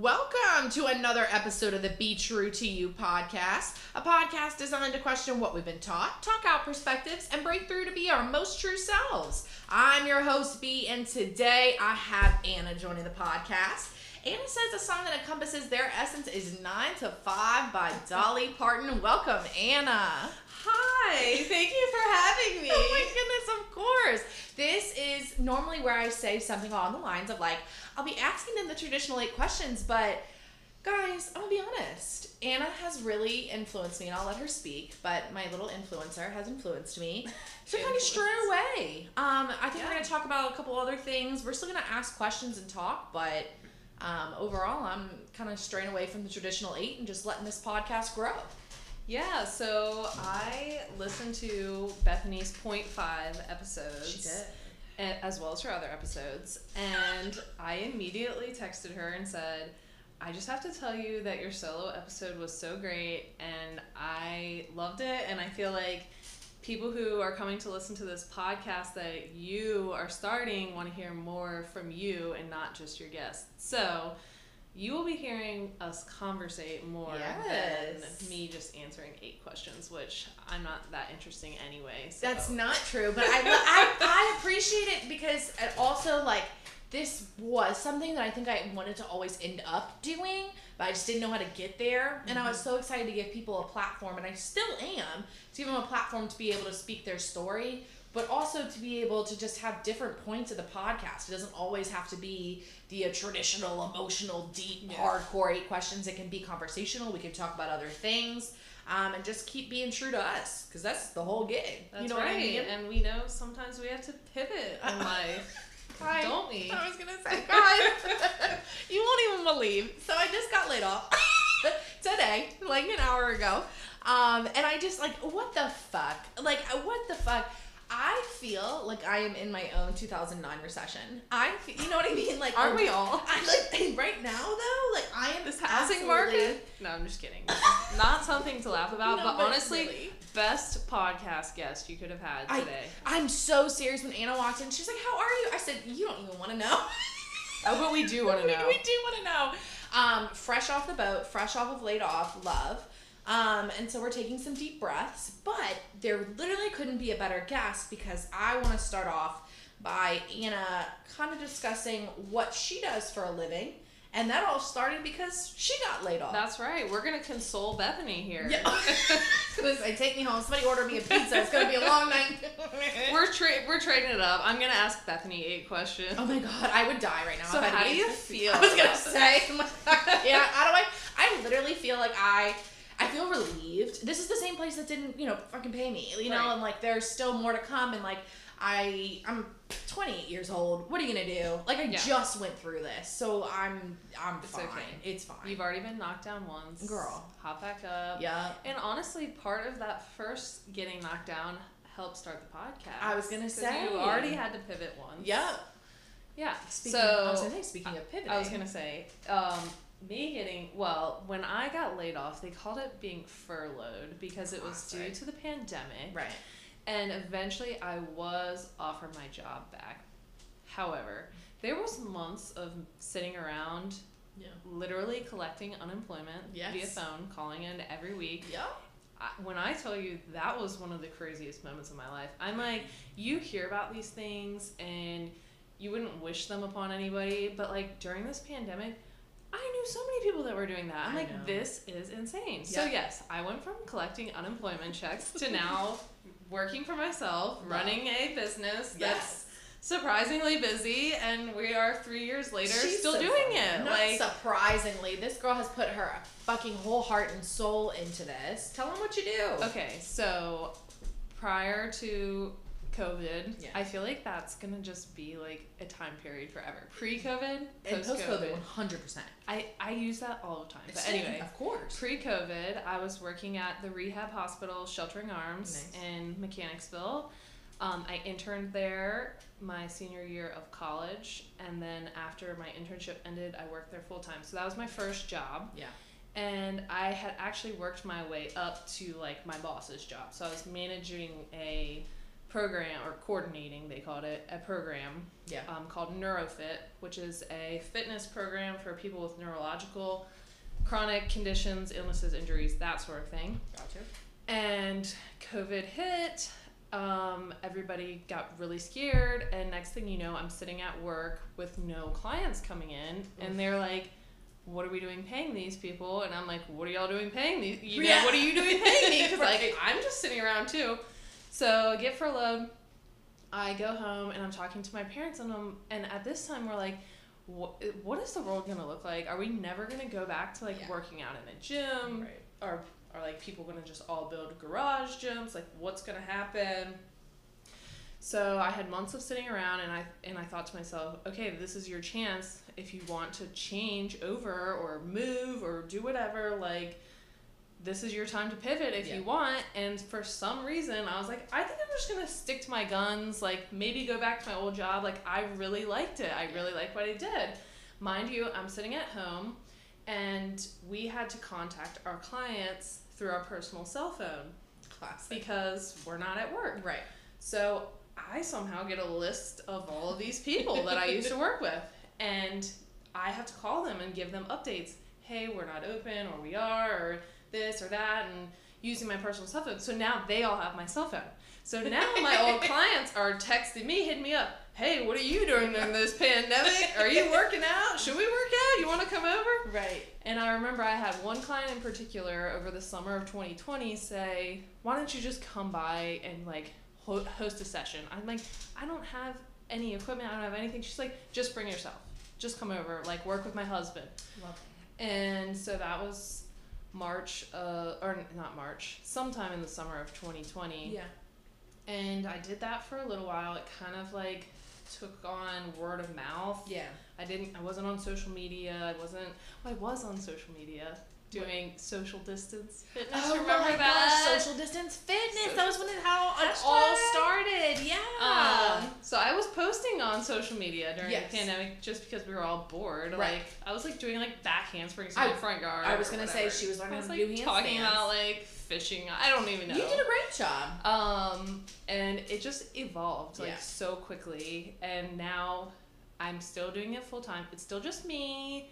Welcome to another episode of the Be True to You podcast, a podcast designed to question what we've been taught, talk out perspectives, and break through to be our most true selves. I'm your host, B, and today I have Anna joining the podcast. Anna says a song that encompasses their essence is 9 to 5 by Dolly Parton. Welcome, Anna. Hi, thank you for having me. Oh my goodness, of course. This is normally where I say something along the lines of like, I'll be asking them the traditional eight questions, but guys, I'm gonna be honest. Anna has really influenced me, and I'll let her speak, but my little influencer has influenced me to kind of stray away. Um, I think we're gonna talk about a couple other things. We're still gonna ask questions and talk, but um, overall, I'm kind of straying away from the traditional eight and just letting this podcast grow. Yeah, so I listened to Bethany's point five episodes. a- As well as her other episodes. And I immediately texted her and said, I just have to tell you that your solo episode was so great and I loved it. And I feel like people who are coming to listen to this podcast that you are starting want to hear more from you and not just your guests. So you will be hearing us conversate more Yes. than me just answering eight questions, which I'm not that interesting anyway. So. That's not true, but I, I, I appreciate it because it also like this was something that I think I wanted to always end up doing, but I just didn't know how to get there. And I was so excited to give people a platform, and I still am to give them a platform to be able to speak their story, but also to be able to just have different points of the podcast. It doesn't always have to be the uh, traditional, emotional, deep, Yeah. hardcore eight questions. It can be conversational. We can talk about other things. Um, and just keep being true to us, because that's the whole gig. That's you know right. what I mean? And we know sometimes we have to pivot in life. Guys, Don't we? I was gonna say, guys, you won't even believe. So I just got laid off today, like an hour ago. Um, and I just like, what the fuck? Like, what the fuck? I feel like I am in my own 2009 recession. I, you know what I mean? Like, Aren't we all? I like right now though. Like, I am This housing market? No, I'm just kidding. Not something to laugh about, No, but, but honestly, really. best podcast guest you could have had today. I'm so serious. When Anna walked in, she's like, "How are you?" I said, "You don't even want to know." Oh, but we do want to we, know. we do want to know. Um, fresh off the boat, fresh off of laid off, love. Um, and so we're taking some deep breaths, but there literally couldn't be a better guest because I want to start off by Anna kind of discussing what she does for a living. And that all started because she got laid off. That's right. We're gonna console Bethany here. yeah. Gonna take me home. Somebody order me a pizza. It's gonna be a long night. we're tra- we're trading it up. I'm gonna ask Bethany eight questions. Oh my god, I would die right now. So I how do you feel I was gonna say, yeah. How do I? I literally feel like I, I feel relieved. This is the same place that didn't, you know, fucking pay me, you know, Right. and like there's still more to come, and like I, I'm 28 years old. What are you gonna do? Like I Yeah. just went through this, so I'm, I'm It's fine. okay. It's fine. You've already been knocked down once. Girl. Hop back up. yeah. And honestly, part of that first getting knocked down helped start the podcast. I was gonna say. you already had to pivot once. Yeah. Yeah. Speaking, so I was gonna say, speaking of pivoting, I was gonna say, um, me getting well, when I got laid off, they called it being furloughed because it was due to the pandemic. right. And eventually, I was offered my job back. However, there was months of sitting around, Yeah. literally collecting unemployment via phone, calling in every week. Yeah. When I tell you that was one of the craziest moments of my life, I'm like, you hear about these things and you wouldn't wish them upon anybody, but like during this pandemic, I knew so many people that were doing that. I'm I like, know. this is insane. So yes, I went from collecting unemployment checks to now working for myself, running a business that's surprisingly busy, and we are three years later She's still doing it. Not like surprisingly, this girl has put her fucking whole heart and soul into this. Tell them what you do. Okay, so prior to COVID, Yeah. I feel like that's gonna just be like a time period forever. Pre-COVID, And post post-COVID. One hundred percent. I I use that all the time. But anyway, of course. pre-COVID, I was working at the rehab hospital, Sheltering Arms, Nice. in Mechanicsville. Um, I interned there my senior year of college, and then after my internship ended, I worked there full time. So that was my first job. Yeah. And I had actually worked my way up to like my boss's job. So I was managing a program or coordinating they called it a program Yeah. um, called neurofit which is a fitness program for people with neurological chronic conditions illnesses injuries that sort of thing Gotcha. and covid hit um, everybody got really scared and next thing you know i'm sitting at work with no clients coming in and they're like what are we doing paying these people and i'm like what are y'all doing paying these you know Yeah. what are you doing paying me because Right. like i'm just sitting around too so I get furloughed i go home and i'm talking to my parents and i'm and at this time we're like what, what is the world gonna look like? Are we never gonna go back to like Yeah. working out in a gym? Right. Are are like people gonna just all build garage gyms? Like what's gonna happen? So I had months of sitting around and I and I thought to myself, okay, this is your chance if you want to change over or move or do whatever, like this is your time to pivot if Yeah. you want. And for some reason, I was like, I think I'm just gonna stick to my guns, like maybe go back to my old job. Like I really liked it. I really liked what I did. Mind you, I'm sitting at home and we had to contact our clients through our personal cell phone Classic. because we're not at work. Right. So I somehow get a list of all of these people that I used to work with, and I have to call them and give them updates. Hey, we're not open, or we are, or this or that, and using my personal cell phone. So now they all have my cell phone. So now my old clients are texting me, hitting me up. Hey, what are you doing during this pandemic? Are you working out? Should we work out? You want to come over? Right. And I remember I had one client in particular over the summer of 2020 say, "Why don't you just come by and like host a session?" I'm like, "I don't have any equipment. I don't have anything." She's like, "Just bring yourself. Just come over. Like work with my husband." Love And so that was March, uh, or not March, sometime in the summer of 2020 Yeah. and I did that for a little while. It kind of like took on word of mouth. Yeah. I didn't. I wasn't on social media. I wasn't. Well, I was on social media doing social distance fitness. Oh remember my that? gosh, social distance fitness. Social- that was when it how it all started. Yeah. Um, so I was posting on social media during Yes. the pandemic just because we were all bored. Right. Like I was like doing like back handsprings in I- my front yard. I was gonna whatever. say she was learning how was to like do handstands. talking about like fishing. I don't even know. You did a great job. Um, and it just evolved like Yeah. so quickly, and now I'm still doing it full time. It's still just me.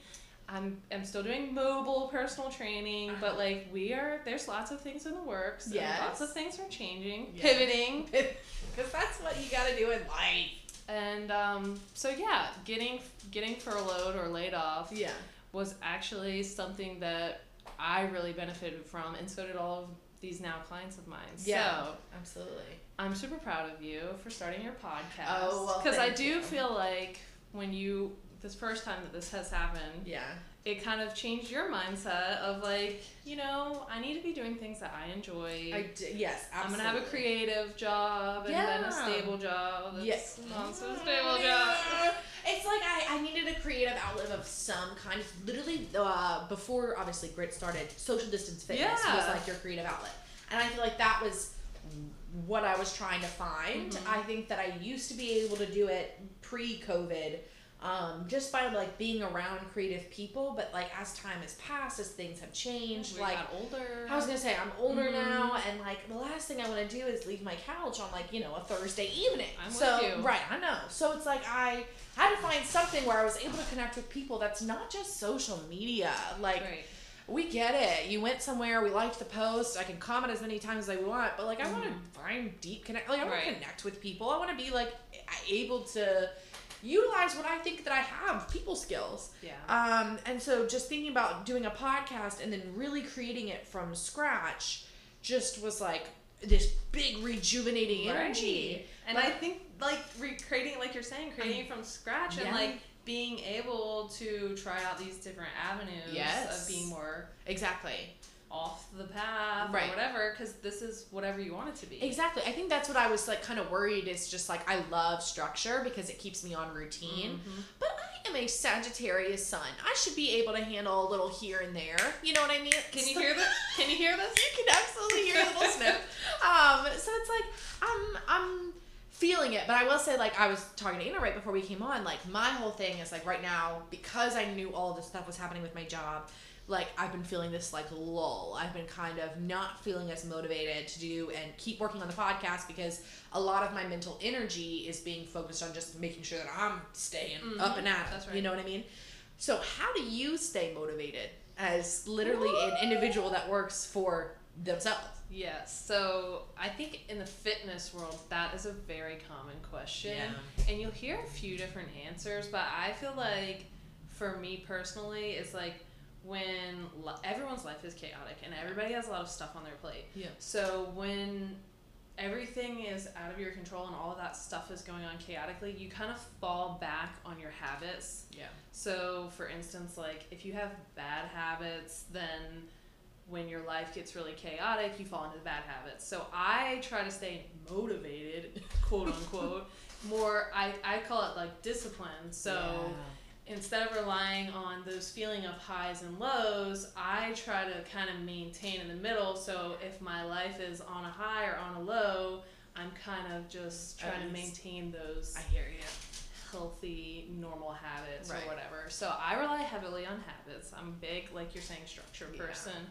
I'm I'm still doing mobile personal training, Uh-huh. but like we are, there's lots of things in the works. Yes. lots of things are changing, Yeah. pivoting, Because that's what you gotta do in life. and um, so yeah, getting getting furloughed or laid off Yeah. was actually something that I really benefited from, and so did all of these now clients of mine. Yeah. So Absolutely. I'm super proud of you for starting your podcast. Oh, well, Because I do you. feel like when you, this first time that this has happened, Yeah. it kind of changed your mindset of like, you know, I need to be doing things that I enjoy. I d- yes, absolutely. I'm gonna have a creative job and then a stable job. That's Yes. not so stable job. It's like I, I needed a creative outlet of some kind. Literally, uh, before obviously Grit started, social distance fitness was like your creative outlet, and I feel like that was what I was trying to find. Mhm. I think that I used to be able to do it pre-COVID, um, just by like being around creative people. But like as time has passed, as things have changed, like got older. I was gonna say I'm older Mhm. now, and like the last thing I want to do is leave my couch on like you know a Thursday evening. I'm with so you. right, I know. So it's like I had to find something where I was able to connect with people that's not just social media. Like right. we get it. You went somewhere, we liked the post. I can comment as many times as I want, but like I want Mhm. to find deep connect. Like I want Right. to connect with people. I want to be like able to utilize what I think that I have, people skills. Yeah. Um, and so just thinking about doing a podcast and then really creating it from scratch just was like this big rejuvenating energy. Right. And Like- I think like recreating, like you're saying, creating it from scratch and like being able to try out these different avenues Yes. of being more Exactly. Off the path Right. or whatever, because this is whatever you want it to be. Exactly. I think that's what I was like kind of worried is just like I love structure because it keeps me on routine. Mhm. But I am a Sagittarius sun. I should be able to handle a little here and there. You know what I mean? Can you hear this? Can you hear this? you can absolutely hear a little snip. Um, so it's like I'm I'm feeling it, but I will say like I was talking to Anna right before we came on. Like my whole thing is like right now because I knew all this stuff was happening with my job. Like I've been feeling this like lull. I've been kind of not feeling as motivated to do and keep working on the podcast because a lot of my mental energy is being focused on just making sure that I'm staying Mhm. up and at it. That's You know what I mean? So how do you stay motivated as literally an individual that works for themselves? Yes. So I think in the fitness world, that is a very common question. And you'll hear a few different answers, but I feel like for me personally, it's like when li- everyone's life is chaotic and everybody has a lot of stuff on their plate. Yeah. So when everything is out of your control and all of that stuff is going on chaotically, you kind of fall back on your habits. Yeah. So, for instance, like if you have bad habits, then when your life gets really chaotic, you fall into the bad habits. So, I try to stay motivated, quote unquote. More, I, I call it like discipline. So, instead of relying on those feeling of highs and lows, I try to kind of maintain in the middle. So, if my life is on a high or on a low, I'm kind of just trying to maintain those I hear you. healthy, normal habits Right. or whatever. So I rely heavily on habits. I'm big, like you're saying, structure Yeah. person.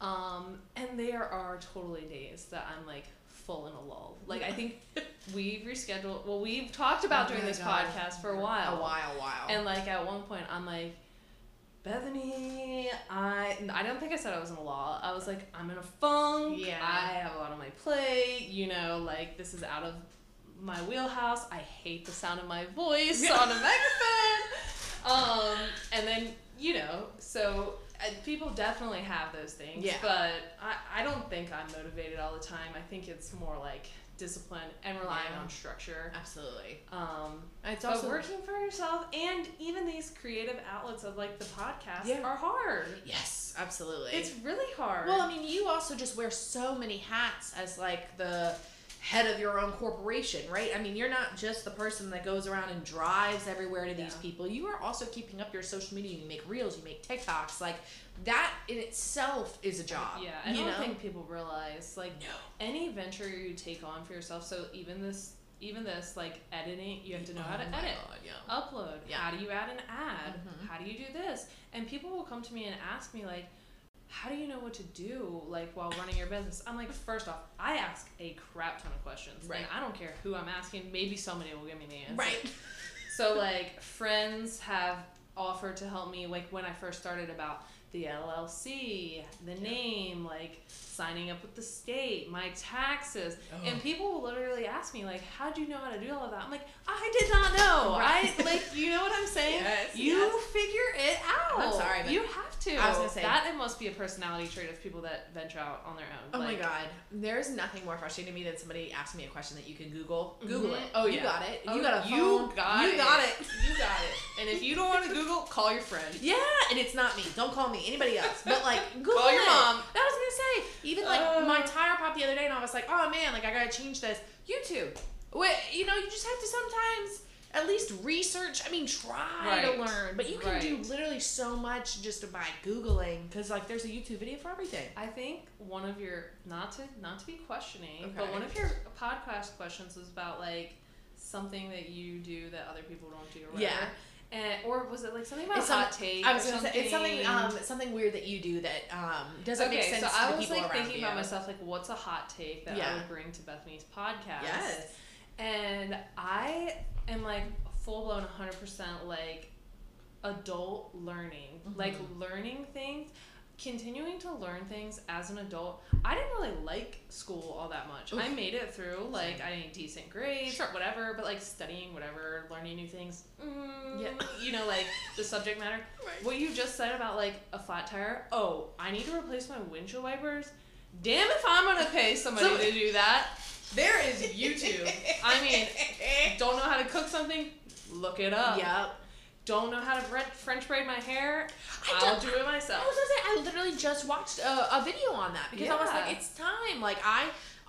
Um, and there are totally days that I'm like full in a lull. Like I think we've rescheduled. Well, we've talked about Oh during my this God. podcast for a while. A while, a while. And like at one point, I'm like, Bethany, I I don't think I said I was in a lull. I was like, I'm in a funk. Yeah. I have a lot on my plate. You know, like this is out of my wheelhouse. I hate the sound of my voice on a megaphone. Um, and then you know, so people definitely have those things. Yeah. But I I don't think I'm motivated all the time. I think it's more like discipline and relying Yeah. on structure. Absolutely. Um, It's but also working for yourself and even these creative outlets of like the podcast Yeah. are hard. Yes, absolutely. It's really hard. well, I mean, you also just wear so many hats as like the head of your own corporation, right? I mean, you're not just the person that goes around and drives everywhere to these Yeah. people. You are also keeping up your social media. You make reels, you make TikToks. Like that in itself is a job. yeah, I don't know? think people realize like no. any venture you take on for yourself. So even this, even this like editing, you have to know how to Oh edit. God, yeah. upload Yeah. how do you add an ad Mhm. how do you do this and people will come to me and ask me like how do you know what to do like while running your business i'm like first off i ask a crap ton of questions Right. and i don't care who i'm asking maybe somebody will give me the answer Right. so like friends have offered to help me like when i first started about the llc the name like signing up with the state my taxes and Oh. people will literally ask me like how do you know how to do all of that i'm like i did not know Right. i like you know what i'm saying Yes, you yes. figure it out I'm sorry, but you have to I was gonna say- that it must be a personality trait of people that venture out on their own Oh like, my god, there's nothing more frustrating to me than somebody asking me a question that you can Google. Google Mhm. it. Oh, you Yeah. got it. Oh, you got a you phone. got you it. got it. you got it and if you don't want to google call your friend Yeah, and it's not me. Don't call me. Anybody else. But like, Google Call your it. mom. That was gonna say. Even like Uh. my tire popped the other day, and I was like, oh man, like I gotta change this. YouTube. Wait, you know, you just have to sometimes at least research. I mean, try to learn. But you can do literally so much just by googling, because like there's a YouTube video for everything. I think one of your not to not to be questioning, but one of your podcast questions was about like something that you do that other people don't do or whatever. Yeah. And or was it like something about It's hot take? I was gonna say it's something um something weird that you do that um doesn't make okay, sense so I was like thinking you. about myself, like, what's a hot take that Yeah. I would bring to Bethany's podcast? Yes. And I am like full blown 100% like adult learning, like Mhm. learning things, continuing to learn things as an adult. I didn't really like school all that much. I made it through, like, I had decent grades, Sure. whatever, but like studying, whatever, learning new things, mm, Yeah. you know, like the subject matter. Right. What you just said about like a flat tire, oh, I need to replace my windshield wipers. Damn if I'm gonna pay somebody So- to do that. There is YouTube. I mean, don't know how to cook something? Look it up. Yep. Don't know how to French braid my hair? I I'll don't- do it myself. I was gonna say I literally just watched a, a video on that because I was like, it's time. Like I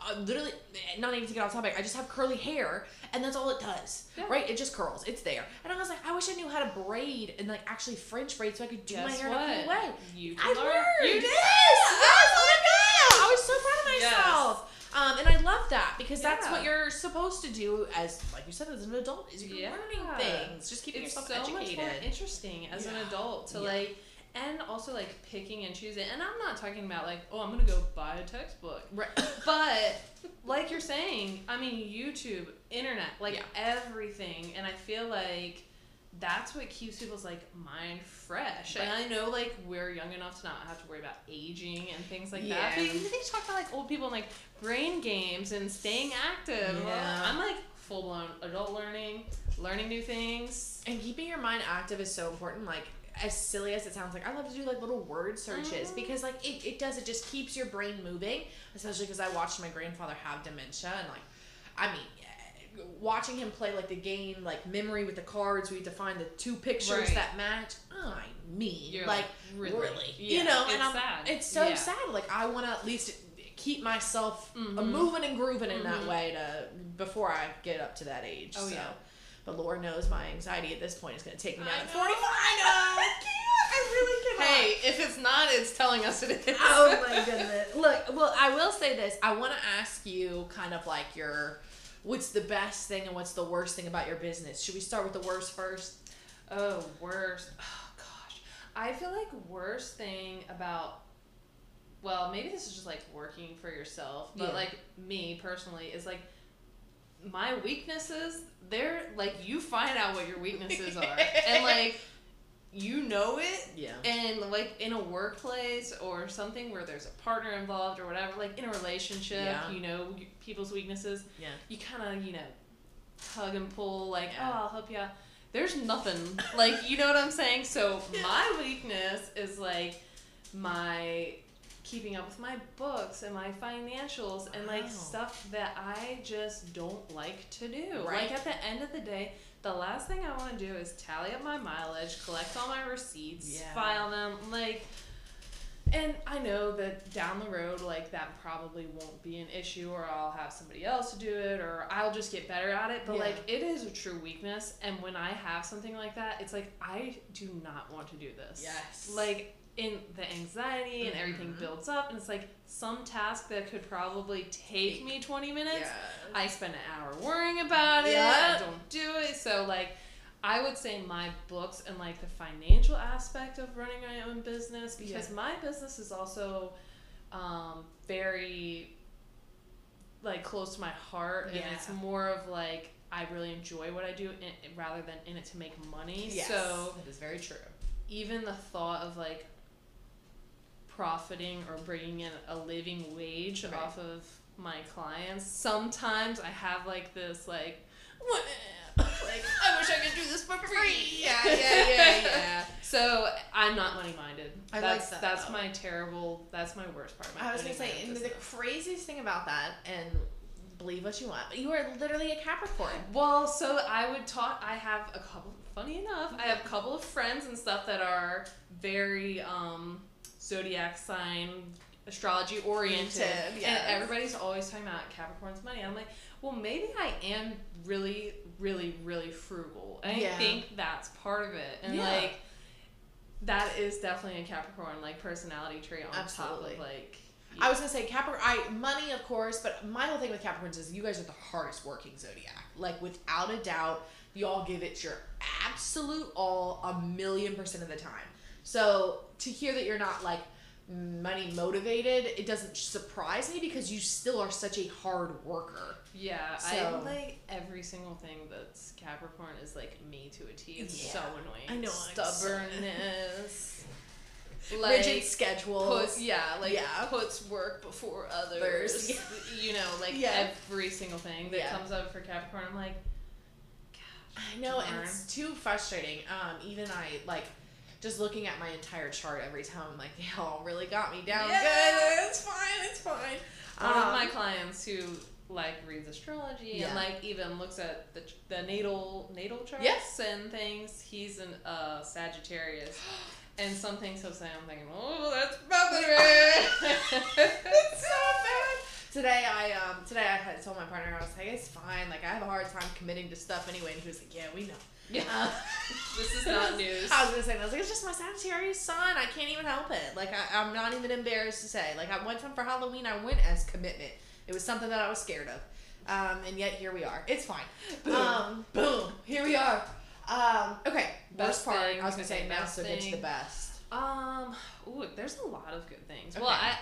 uh, literally, not even to get off topic, I just have curly hair and that's all it does, Yeah. right? It just curls. It's there, and I was like, I wish I knew how to braid and like actually French braid so I could do my Guess hair what? in a cool way. You I learn. learned. You did. Yes, yes, oh my god! I was so proud of Yes. Um, and I love that because that's Yeah. what you're supposed to do as, like you said, as an adult, is you're Yeah. learning things, just keeping It's yourself so much educated. more interesting as an adult to Yeah. like and also like picking and choosing. And I'm not talking about like, oh, I'm gonna go buy a textbook. Right. But like you're saying, I mean, YouTube, internet, like Yeah. everything, and I feel like that's what keeps people's like mind fresh. And I know like we're young enough to not have to worry about aging and things like that. Yeah. But you- they talk about like old people and like brain games and staying active. Well, Yeah. I'm like full blown adult learning, learning new things. And keeping your mind active is so important. Like as silly as it sounds, like I love to do like little word searches Mhm. because like it, it does it just keeps your brain moving. Especially because I watched my grandfather have dementia and like, I mean. Watching him play like the game, like memory with the cards, we had to find the two pictures Right. that match. I mean, You're like, like, really, really? you know, it's and I'm, sad. it's so Yeah. sad. Like I want to at least keep myself uh, Mhm. moving and grooving in that Mhm. way to before I get up to that age. Oh, so. yeah. But Lord knows my anxiety at this point is going to take me down I at know, 45. I know. I can't. I really cannot. Hey, if it's not, it's telling us it is. Oh my goodness. Look, well, I will say this. I want to ask you kind of like your what's the best thing and what's the worst thing about your business? Should we start with the worst first? Oh, worst. Oh gosh, I feel like worst thing about. Well, maybe this is just like working for yourself, but Yeah. like me personally is like my weaknesses. They're like you find out what your weaknesses are, and like you know it, Yeah. and like in a workplace or something where there's a partner involved or whatever, like in a relationship, Yeah. you know people's weaknesses. Yeah. You kind of, you know, tug and pull, like, Yeah. oh, I'll help you out. There's nothing, like, you know what I'm saying? So my weakness is like my keeping up with my books and my financials and like Wow. stuff that I just don't like to do. Right. Like at the end of the day, the last thing I want to do is tally up my mileage, collect all my receipts, Yeah. file them, like and I know that down the road, like that probably won't be an issue, or I'll have somebody else to do it, or I'll just get better at it. But Yeah. like, it is a true weakness, and when I have something like that, it's like I do not want to do this. Yes. Like in the anxiety and everything Mhm. builds up, and it's like some task that could probably take me twenty minutes. I spend an hour worrying about it. Yeah. I don't do it. So like I would say my books and like the financial aspect of running my own business because Yeah. my business is also um, very like close to my heart and it's more of like I really enjoy what I do in, rather than in it to make money. Yes. So that is very true. even the thought of like profiting or bringing in a living wage Right. off of my clients sometimes i have like this like "What?" like i wish i could do this for free Yeah, yeah, yeah, yeah. so i'm not money minded I like that's that, that's though. my terrible that's my worst part about I was gonna say, and the craziest thing about that, and believe what you want, but you are literally a Capricorn. Well, so I would talk. I have a couple. Funny enough, I have a couple of friends and stuff that are very um, zodiac sign astrology oriented, yes. and everybody's always talking about Capricorn's money. I'm like, well, maybe I am really, really, really frugal. And Yeah. I think that's part of it, and Yeah. like. That is definitely a Capricorn like personality trait on Absolutely. top of like I was gonna say Capricorn. I money, of course, but my whole thing with Capricorns is you guys are the hardest working zodiac. Like without a doubt, you all give it your absolute all a million percent of the time. So to hear that you're not like money motivated, it doesn't surprise me because you still are such a hard worker. Yeah, So- I like every single thing that's Capricorn is like me to a T. It's Yeah. so annoying. I know, stubbornness. Rigid schedule. puts yeah, like Yeah. puts work before others. Yeah. You know, like Yeah. every single thing that comes up for Capricorn, I'm like, gosh. I know, and it's too frustrating. Um, even I like just looking at my entire chart every time. I'm like, y'all really got me down Yeah. good. It's fine. It's fine. one of Um, my clients who like reads astrology Yeah. and like even looks at the, the natal natal charts Yes. and things. He's an uh, Sagittarius. And some things he'll say, I'm thinking, oh, that's better. it's so bad. Today I um today I had told my partner I was like it's fine like I have a hard time committing to stuff anyway and he was like yeah we know. Yeah. Uh, This is not news. I was gonna say I was like it's just my Sagittarius sun I can't even help it like I, I'm not even embarrassed to say like I went time for Halloween I went as commitment it was something that I was scared of um and yet here we are it's fine Boom. um boom here we are um okay Best worst part thing, I was gonna say now so get to the best Um, ooh, there's a lot of good things. Okay. Well, I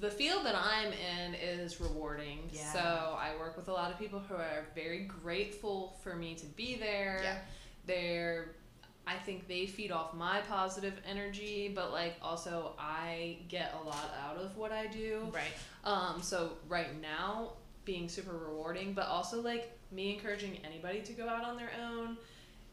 the field that I'm in is rewarding. Yeah. So I work with a lot of people who are very grateful for me to be there. Yeah. They're I think they feed off my positive energy, but like also I get a lot out of what I do. Right. Um, so right now being super rewarding, but also like me encouraging anybody to go out on their own.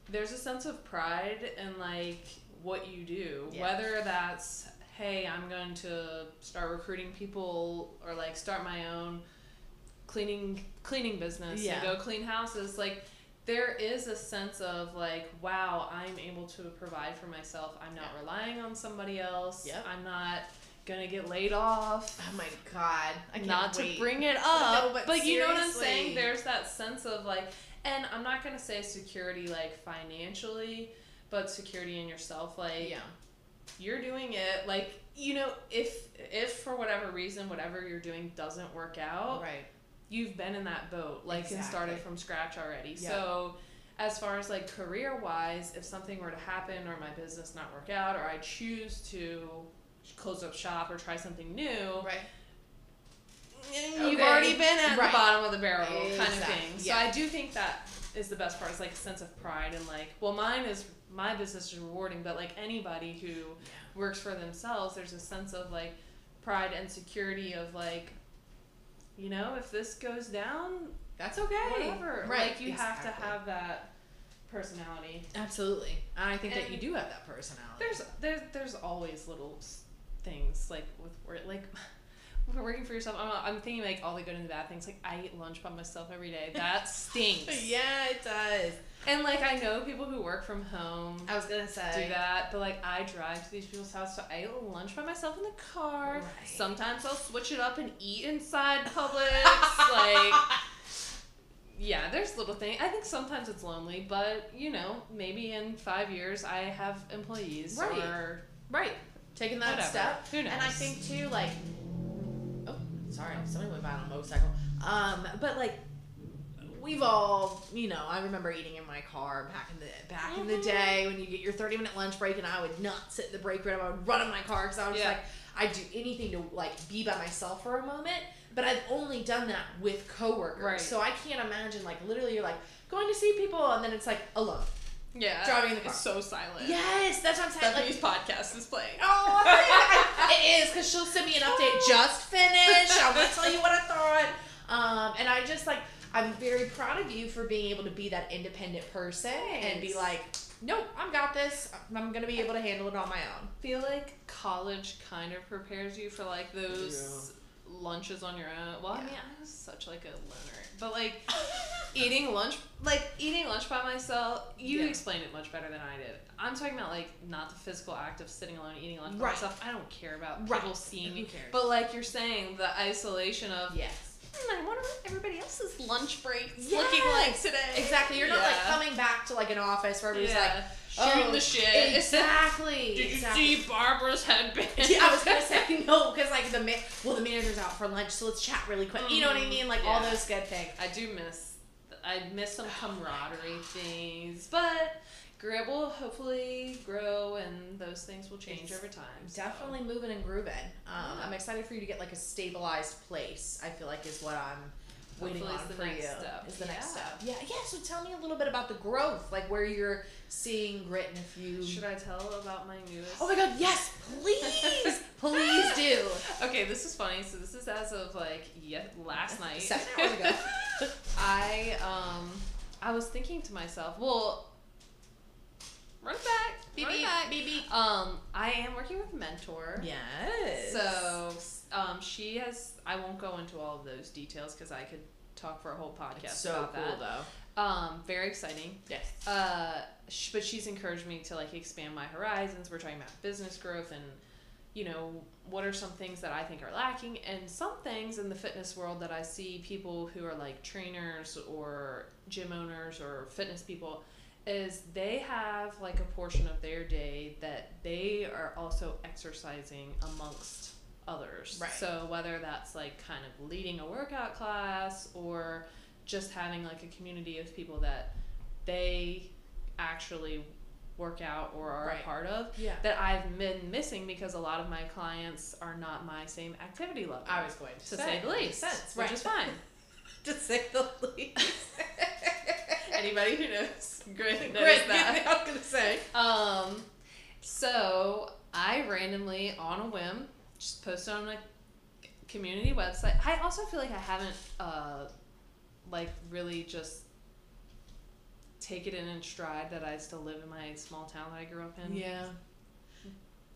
There's a sense of pride in like what you do, Yeah. whether that's hey, I'm going to start recruiting people or like start my own cleaning cleaning business Yeah. and go clean houses like there is a sense of like wow i'm able to provide for myself i'm not Yeah. relying on somebody else Yep. i'm not gonna get laid off Oh my god. I can't not wait. to bring it up No, but you know what i'm saying there's that sense of like and i'm not gonna say security like financially but security in yourself like Yeah. you're doing it like you know if if for whatever reason whatever you're doing doesn't work out Right. You've been in that boat like and started from scratch already Yeah. so as far as like career wise if something were to happen or my business not work out or i choose to close up shop or try something new Right. Mm, you've Okay. already been at Right. the bottom of the barrel kind of thing so Yeah. i do think that is the best part It's like a sense of pride and like well mine is my business is rewarding but like anybody who works for themselves there's a sense of like pride and security of like you know if this goes down That's okay. whatever Right. like you have to have that personality Absolutely. And I think that you do have that personality. there's there's there's always little s- things like with like when working for yourself I'm, I'm thinking like all the good and the bad things like i eat lunch by myself every day that stinks yeah, it does. and like i know people who work from home I was gonna say. do that, but like I drive to these people's house, so I eat lunch by myself in the car. Right. Sometimes I'll switch it up and eat inside Publix. like, yeah, there's little things. I think sometimes it's lonely, but you know, maybe in five years I have employees Right. or Right. Taking that Whatever. step. Who knows? And I think too, like, sorry, somebody went by on a motorcycle. Um, but like, we've all, you know, I remember eating in my car back in the back in the Mhm. day when you get your thirty minute lunch break, and I would not sit in the break room. I would run in my car because I was Yeah. like, I'd do anything to like be by myself for a moment. But I've only done that with coworkers, Right. so I can't imagine like literally you're like going to see people, and then it's like alone. Yeah, Driving in the It's car. so silent. Yes, that's what I'm saying. Like, Stephanie's podcast is playing. Oh, it is because she'll send me an update. Just finished. I'm gonna tell you what I thought. Um, and I just like I'm very proud of you for being able to be that independent person and be like, nope, I've got this. I'm gonna be able to handle it on my own. feel like college kind of prepares you for like those lunches on your own. Well, I mean, I was such like a loner, but like eating lunch, like eating lunch by myself. You Yeah. explained it much better than I did. I'm talking about like not the physical act of sitting alone eating lunch by Right. myself. I don't care about Right. people seeing me. cares? But like you're saying, the isolation of Yes. "Hmm, I wonder what everybody else's lunch breaks Yes. looking like today. Exactly. You're not like coming back to like an office where everybody's yeah. like shooting oh, the shit. Exactly. Did you exactly. see Barbara's headband? Yeah, I was gonna say no because like the man, well the manager's out for lunch, so let's chat really quick. You know what I Mhm. mean? Like all those good things. I do miss I miss some camaraderie things, but Grit will hopefully grow and those things will change It's over time. so. Definitely moving and grooving. Um, Yeah. I'm excited for you to get like a stabilized place. I feel like is what I'm waiting Hopefully on the for next you. step. Is the next Yeah. step? Yeah, yeah. So tell me a little bit about the growth, like where you're seeing grit in a few. Should I tell about my newest? Oh my God! Yes, please, please do. Okay, this is funny. So this is as of like yet last night. Seven hours ago. I um I was thinking to myself, well, run back, Beep run back. beep beep. Um, I am working with a mentor. Yes. So, um, she has. I won't go into all of those details because I could talk for a whole podcast It's so about cool that. though. Um, very exciting. Yes. Uh, sh- but she's encouraged me to like expand my horizons. We're talking about business growth and, you know, what are some things that I think are lacking, and some things in the fitness world that I see people who are like trainers or gym owners or fitness people is they have like a portion of their day that they are also exercising amongst others. Right. So whether that's like kind of leading a workout class or just having like a community of people that they actually work out or are Right. a part of Yeah. that I've been missing because a lot of my clients are not my same activity level. I was going to, to say, say the makes least, sense, which right. is fine. to say the least. Anybody who knows Grit knows Great. that. I was gonna say. Um, so I randomly, on a whim, just posted on a community website. I also feel like I haven't, uh, like really just take it in in stride that I still live in my small town that I grew up in. Yeah.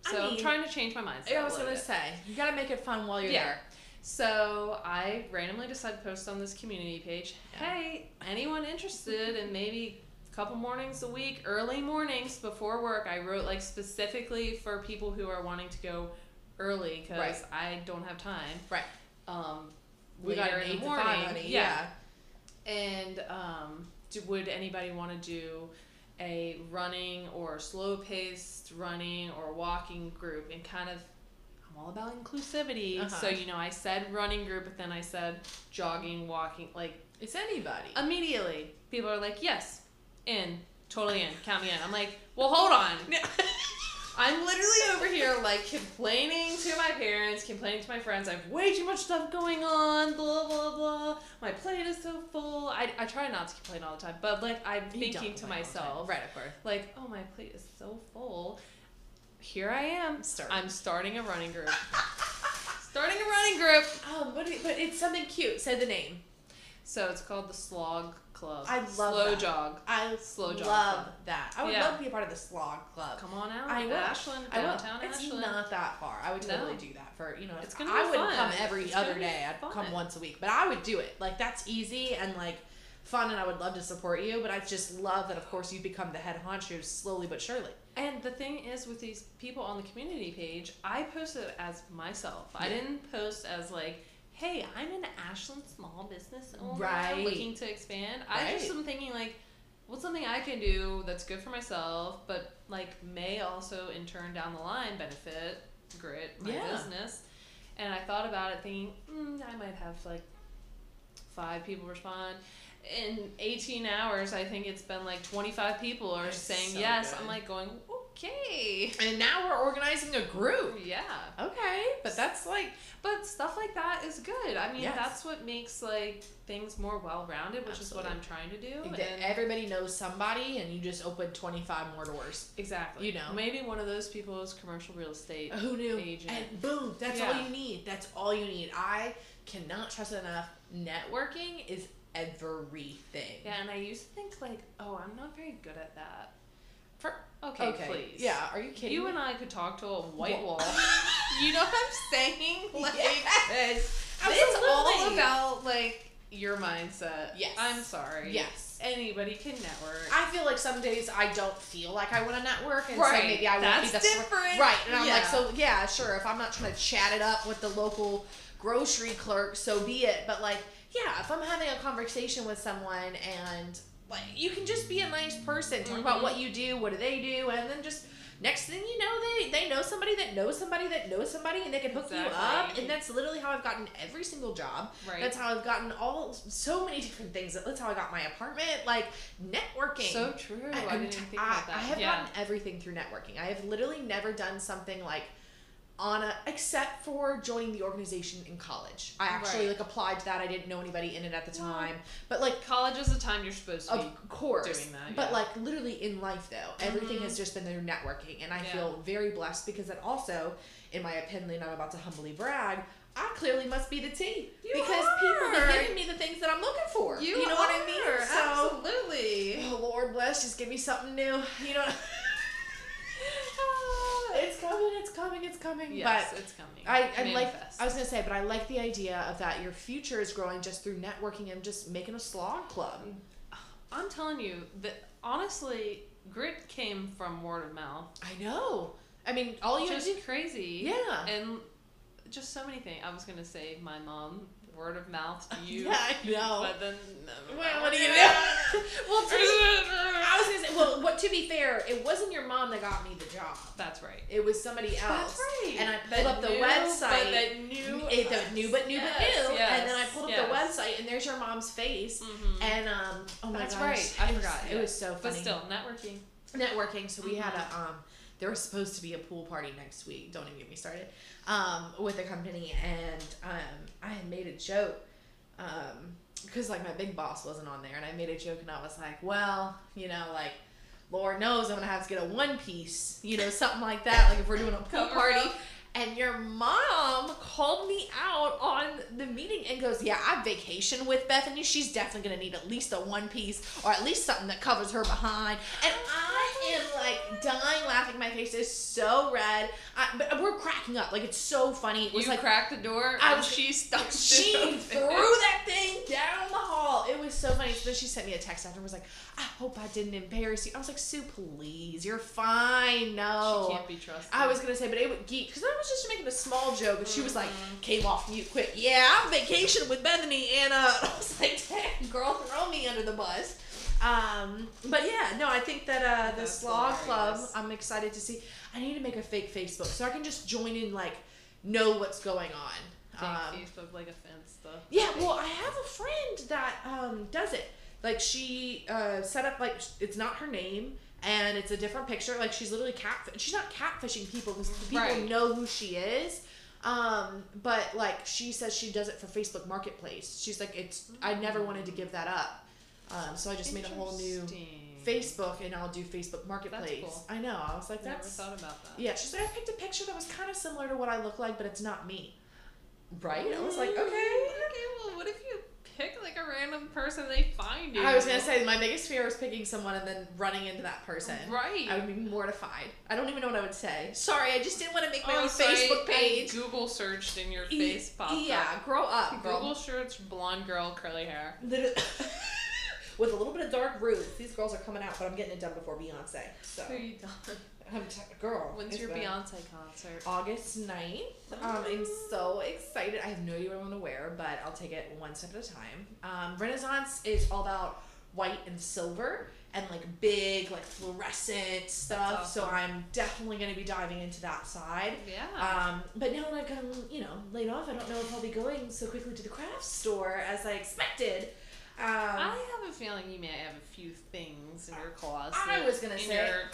So I am mean, trying to change my mindset. I was gonna bit. say you gotta make it fun while you're Yeah. there. So I randomly decided to post on this community page. Yeah. Hey, anyone interested in maybe a couple mornings a week, early mornings before work? I wrote like specifically for people who are wanting to go early because Right. I don't have time. Right. Um, We got an in eight the to morning. five, honey. Yeah. And um, do, would anybody want to do a running or slow paced running or walking group and kind of I'm all about inclusivity. Uh-huh. So, you know, I said running group, but then I said jogging, walking. Like, It's anybody. immediately, people are like, yes, in, totally in, count me in. I'm like, well, hold on. I'm literally over here like complaining to my parents, complaining to my friends. I have way too much stuff going on, blah blah blah. My plate is so full. I, I try not to complain all the time, but like I'm You thinking to complain all the time. myself, Right, of course. like, oh my plate is so full. Here I am. Start. I'm starting a running group. starting a running group. Um, but, it, but it's something cute. Say the name. So it's called the Slog Club. I love Slow that. jog. I Slow jog love club. that. I would Yeah. love to be a part of the slog club. Come on out. I will. Ashland, I will. downtown It's Ashland. not that far. I would No. totally do that for you know. It's gonna I be wouldn't fun. come every It's other day. I'd come once a week, but I would do it. Like that's easy and like fun, and I would love to support you. But I just love that, of course, you become the head honcho slowly but surely. And the thing is, with these people on the community page, I posted as myself. I didn't post as like, "Hey, I'm an Ashland small business owner Right. looking to expand." I just am thinking like, what's something I can do that's good for myself, but like may also in turn down the line benefit Grit, my Yeah. business. And I thought about it, thinking, mm, I might have like five people respond. In 18 hours, I think it's been like 25 people are That's saying so yes. good. I'm like going, okay. And now we're organizing a group. Yeah. Okay, but that's like But stuff like that is good. I mean, Yes. that's what makes like things more well-rounded, which is what I'm trying to do. And everybody knows somebody, and you just open twenty five more doors. exactly. you know. maybe one of those people is commercial real estate. Who knew? Agent. And boom, that's all you need. That's all you need. I cannot trust enough. Networking is everything. Yeah, and I used to think like, oh, I'm not very good at that. For, Okay, okay, please. Yeah, are you kidding? You me? and I could talk to a white wall. you know what I'm saying? Like, Yes, it's all about like your mindset. Yes. I'm sorry. Yes. Anybody can network. I feel like some days I don't feel like I want to network, and so maybe I won't be the different. right. And I'm like, so yeah, sure. If I'm not trying to chat it up with the local grocery clerk, so be it. But like, yeah, if I'm having a conversation with someone and like you can just be a nice person, talk about Mhm. what you do, what do they do, and then just next thing you know, they they know somebody that knows somebody that knows somebody, and they can hook you up. And that's literally how I've gotten every single job. right. That's how I've gotten all so many different things. That's how I got my apartment. Like networking. so true. I, I'm didn't t- even think I- about that. I have yeah. gotten everything through networking. I have literally never done something like on a except for joining the organization in college. I actually Right. like applied to that. I didn't know anybody in it at the time. But like College is the time you're supposed to be. of course. doing that, But like literally in life though, everything Mhm. has just been through networking and I Yeah. feel very blessed because that also, in my opinion, I'm about to humbly brag, I clearly must be the T. You because people are. are giving me the things that I'm looking for. You, know what I mean? are, So absolutely. Oh Lord bless, just give me something new. You know. it's coming, it's coming, it's coming. yes, But it's coming. I, I like. I was gonna say, but I like the idea of that. Your future is growing just through networking and just making a slog club. I'm telling you that honestly, grit came from word of mouth. I know. I mean, all you just do. crazy. Yeah. And just so many things. I was gonna say my mom, word of mouth to you. Yeah, I know. But then. Well, what do you do? well, to be, I was gonna say, well, what to be fair, it wasn't your mom that got me the job. That's right. It was somebody else. That's right. And I That pulled up the knew, website. But that knew. it, that knew but knew Yes, but knew, yes, and then I pulled up yes. the website, and there's your mom's face, Mm-hmm. and um, oh my That's gosh, right. I it was- forgot, It was so funny. But still, networking. networking. So we had a Mm-hmm. um, there was supposed to be a pool party next week. Don't even get me started. Um, with the company, and um, I had made a joke. Um, because like my big boss wasn't on there, and I made a joke, and I was like, well, you know, like. Lord knows I'm gonna have to get a one piece, you know, something like that. Like if we're doing a pool party. And your mom called me out on the meeting and goes, Yeah, I vacation with Bethany. She's definitely going to need at least a one piece or at least something that covers her behind. And I am like dying laughing. My face is so red. I, but we're cracking up. Like, it's so funny. It was you like, cracked the door I and was- she stuck she threw that thing down the hall. It was so funny. So then she sent me a text after and was like, I hope I didn't embarrass you. I was like, Sue, please. You're fine. No. She can't be trusted. I was gonna say, but it would geek because I was just making a small joke, and she was like, Mhm. came off mute quick. Yeah, I'm vacation with Bethany, and uh, I was like, dang, girl, throw me under the bus. Um, but yeah, no, I think that uh, the Slog Club. I'm excited to see. I need to make a fake Facebook so I can just join in, like, know what's going on. Um, Facebook like offense stuff. yeah, well, I have a friend that um, does it. Like she uh, set up like it's not her name and it's a different picture. Like she's literally cat. She's not catfishing people because people Right. know who she is. Um, but like she says she does it for Facebook Marketplace. She's like it's. I never wanted to give that up. Um, so I just made a whole new Facebook and I'll do Facebook Marketplace. cool. I know. I was like that's. Never thought about that. Yeah, she's like I picked a picture that was kind of similar to what I look like, but it's not me. Right? I was like, okay. Okay, well, what if you pick like a random person they find you? I was gonna say my biggest fear was picking someone and then running into that person. Right. I would be mortified. I don't even know what I would say. Sorry, I just didn't want to make my Oh, own sorry, Facebook I page. Google searched and your face popped yeah, up. grow up, girl. Google search blonde girl curly hair. With a little bit of dark roots, these girls are coming out, but I'm getting it done before Beyonce. So, you done? I'm t- girl. When's your been Beyonce concert? August 9th. Um, I'm so excited. I have no idea what I'm going to wear, but I'll take it one step at a time. Um, Renaissance is all about white and silver and like big, like fluorescent stuff. So. I'm definitely going to be diving into that side. Yeah. Um, but now that I've gotten, you know, laid off, I don't know if I'll be going so quickly to the craft store as I expected. Um, I have a feeling you may have a few things in your closet. I was gonna say- your-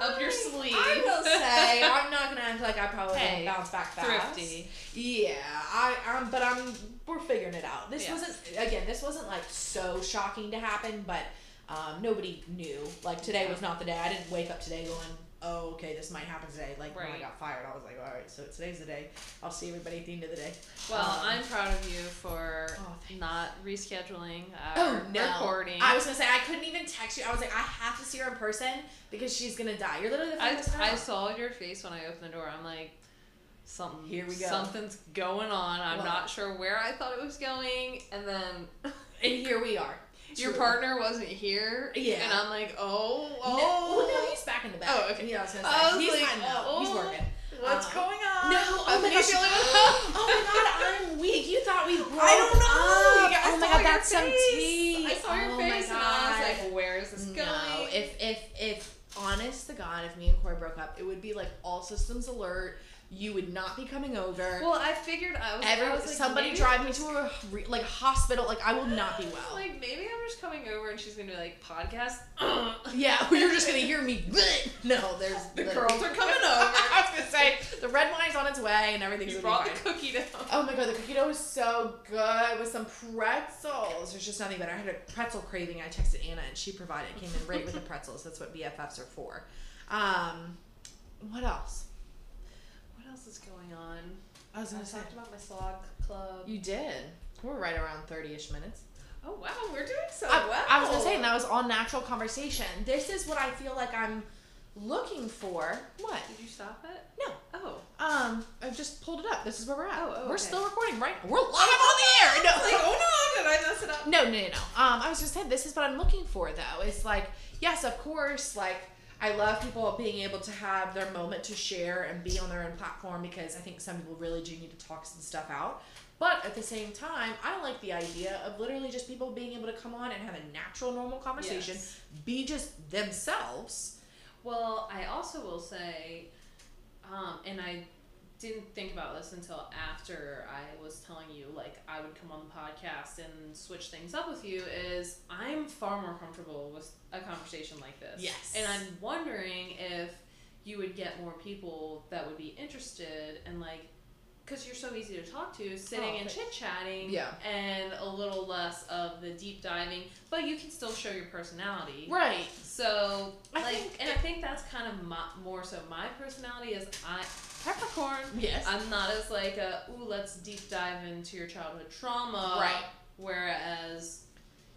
up your sleeve. I will say I'm not gonna act like I probably Hey, won't bounce back fast. thrifty. Yeah, I um, but I'm we're figuring it out. This Yeah. wasn't again. This wasn't like so shocking to happen, but um, nobody knew. Like today was not the day. I didn't wake up today going, oh, okay, this might happen today. Like when I Right. got fired, I was like, all right, so today's the day. I'll see everybody at the end of the day. Well, Um, I'm proud of you for Oh, not rescheduling Oh no! recording. I was gonna say I couldn't even text you. I was like, I have to see her in person because she's gonna die. You're literally the I, funniest I saw your face when I opened the door. I'm like, something. Here we go. Something's going on. I'm Well- not sure where I thought it was going, and then and here we are. Your True. partner wasn't here. Yeah. And I'm like, oh, No, oh. well, no, he's back in the back. Oh, okay. Yeah, I was gonna say I was he's like, fine now. oh. He's working. What's Uh, going on? No, oh my gosh. feeling- oh my god, I'm weak. You thought we broke I don't know. up. Yeah, I oh my god, that's some face. tea. I saw your oh face, my and I was like, where is this no. going? If if if honest to God, if me and Corey broke up, it would be like all systems alert. You would not be coming over. well, I figured I was. I was like, somebody drive me to a re, like hospital. Like I will not be well. Like maybe I'm just coming over and she's gonna be like podcast. yeah, you're just gonna hear me. no, there's The the- girls are coming over. I was gonna say the red wine's on its way and everything's You brought be the cookie dough. Oh my god, the cookie dough was so good with some pretzels. There's just nothing better. I had a pretzel craving. I texted Anna and she provided. Came in right with the pretzels. That's what BFFs are for. Um, what else? What else is going on? I was gonna say talked about my slog club. you did. We're right around thirty-ish minutes. Oh wow, we're doing so I, well. I was gonna say, and that was all natural conversation. This is what I feel like I'm looking for. What? Did you stop it? No. Oh. Um, I've just pulled it up. This is where we're at. Oh, oh, we're okay. still recording, right? We're live on the air. No, like, oh no, did I mess it up? No, no, no, no. Um, I was just saying this is what I'm looking for though. It's like, yes, of course, like I love people being able to have their moment to share and be on their own platform because I think some people really do need to talk some stuff out. But at the same time, I like the idea of literally just people being able to come on and have a natural, normal conversation, Yes. be just themselves. Well, I also will say, um, and I didn't think about this until after I was telling you like I would come on the podcast and switch things up with you is I'm far more comfortable with a conversation like this. Yes. And I'm wondering if you would get more people that would be interested and like because you're so easy to talk to, sitting Oh, and chit chatting, Yeah. and a little less of the deep diving, but you can still show your personality. Right. So, I like, think and I think that's kind of my, more so my personality is I Peppercorn. Yes. I'm not as like a ooh, let's deep dive into your childhood trauma. Right. Whereas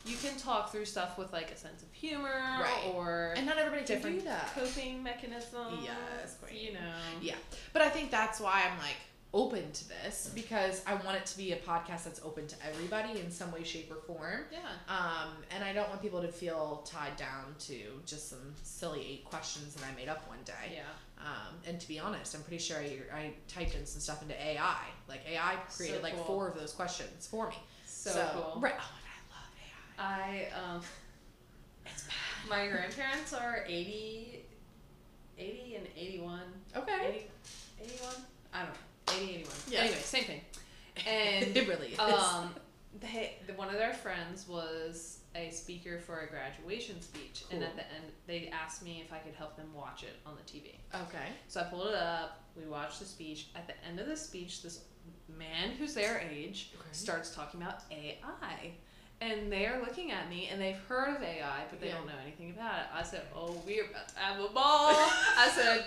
you can talk through stuff with like a sense of humor Right. or and not everybody can different do that. coping mechanisms. Yes, queen. you know. Yeah. But I think that's why I'm like open to this because I want it to be a podcast that's open to everybody in some way, shape, or form. Yeah. Um, and I don't want people to feel tied down to just some silly eight questions that I made up one day. Yeah. Um, and to be honest, I'm pretty sure I, I typed in some stuff into AI. Like AI created So like cool. four of those questions for me. So, cool. Right. Oh my god, I love AI. I um It's bad. my grandparents are 80 80 and 81. Okay. 80, 81? I don't know. 80, 81. Yeah. Anyway, same thing. And it really is. um, they, the, one of their friends was a speaker for a graduation speech, and at the end, they asked me if I could help them watch it on the TV. okay. So I pulled it up. We watched the speech. At the end of the speech, this man who's their age Okay. starts talking about AI. And they are looking at me, and they've heard of AI, but they Yeah. don't know anything about it. I said, "Oh, we're about to have a ball." I said, "S-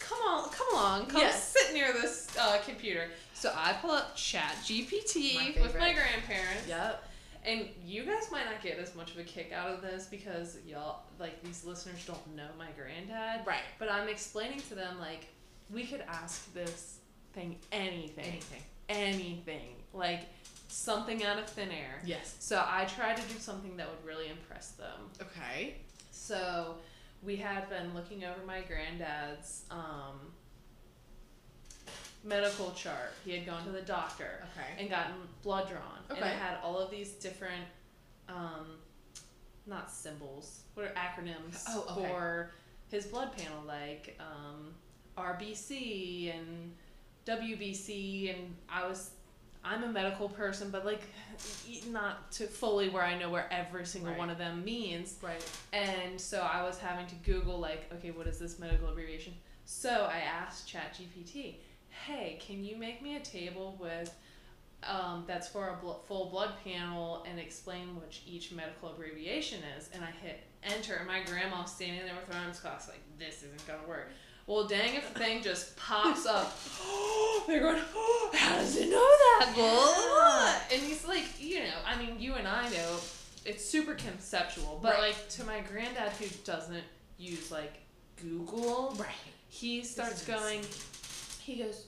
"Come on, come along, come Yes. sit near this uh, computer." So I pull up Chat GPT My with my grandparents, Yep. and you guys might not get as much of a kick out of this because y'all, like these listeners, don't know my granddad. Right. But I'm explaining to them like we could ask this thing anything, Anything. anything, like something out of thin air. Yes. So I tried to do something that would really impress them. Okay. So we had been looking over my granddad's um, medical chart. He had gone to the doctor Okay. and gotten blood drawn, and Okay. it had all of these different, um, not symbols, what are acronyms Oh, okay. for his blood panel, like um, RBC and WBC, and I was. I'm a medical person, but like, not to fully where I know where every single Right. one of them means. Right. And so I was having to Google like, okay, what is this medical abbreviation? So I asked ChatGPT, hey, can you make me a table with um, that's for a bl- full blood panel and explain which each medical abbreviation is? And I hit enter, and my grandma standing there with her arms crossed, like, this isn't gonna work. Well, dang if the thing just pops up. They're going, oh, how does it know that? Blah, blah, blah." And he's like, you know, I mean, you and I know it's super conceptual, but Right. like to my granddad who doesn't use like Google, Right. he starts going. He goes,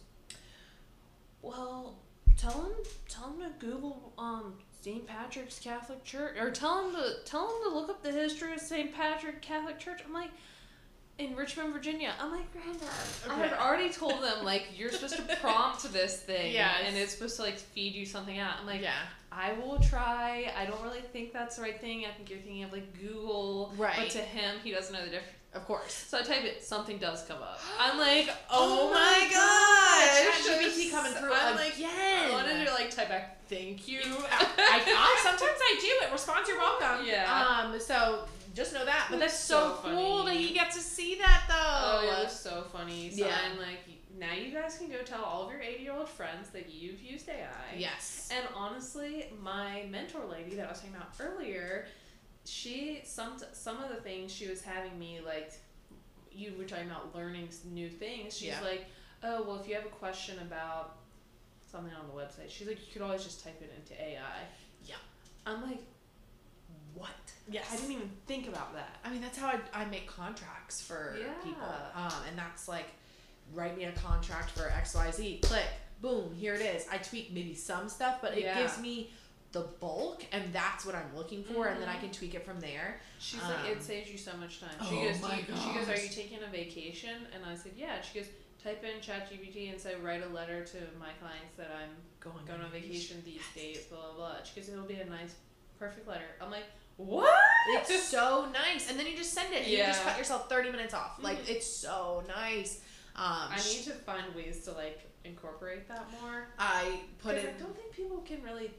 well, tell him, tell him to Google um St. Patrick's Catholic Church, or tell him to tell him to look up the history of St. Patrick Catholic Church. I'm like. In Richmond, Virginia, I'm like, Granddad. I had already told them like you're supposed to prompt this thing, Yes. and it's supposed to like feed you something out. I'm like, yeah. I will try. I don't really think that's the right thing. I think you're thinking of like Google. Right. But to him, he doesn't know the difference. Of course. So I type it, something does come up. I'm like, oh, Oh my gosh. ChatGPT coming through I'm like, again. I wanted to like type back, thank you. I, I, sometimes I do. It responds, you're welcome. Yeah. Um. So just know that. But That's that's so, so cool that you get to see that though. Oh, it was so funny. So Yeah. I'm like, now you guys can go tell all of your 80 year old friends that you've used AI. Yes. And honestly, my mentor lady that I was talking about earlier, she some some of the things she was having me like, you were talking about learning s- new things. She's Yeah. like, oh well, if you have a question about something on the website, she's like, you could always just type it into AI. Yeah. I'm like, what? Yes. I didn't even think about that. I mean, that's how I, I make contracts for Yeah. people. Um, and that's like, write me a contract for X, Y, Z. Click, boom, here it is. I tweak maybe some stuff, but it Yeah. gives me the bulk, and that's what I'm looking for, and then I Mhm. can tweak it from there. She's like, Um, it saves you so much time. She oh goes, my Do you, she goes, are you taking a vacation? And I said, yeah. She goes, type in ChatGPT and say, write a letter to my clients that I'm Going, going on vacation these Yes. days, blah, blah, blah. She goes, it'll be a nice, perfect letter. I'm like, what? It's so nice, and then you just send it. And You just cut yourself thirty minutes off. Like Mhm. it's so nice. Um, I need to find ways to like incorporate that more. I put it. I don't think people can really.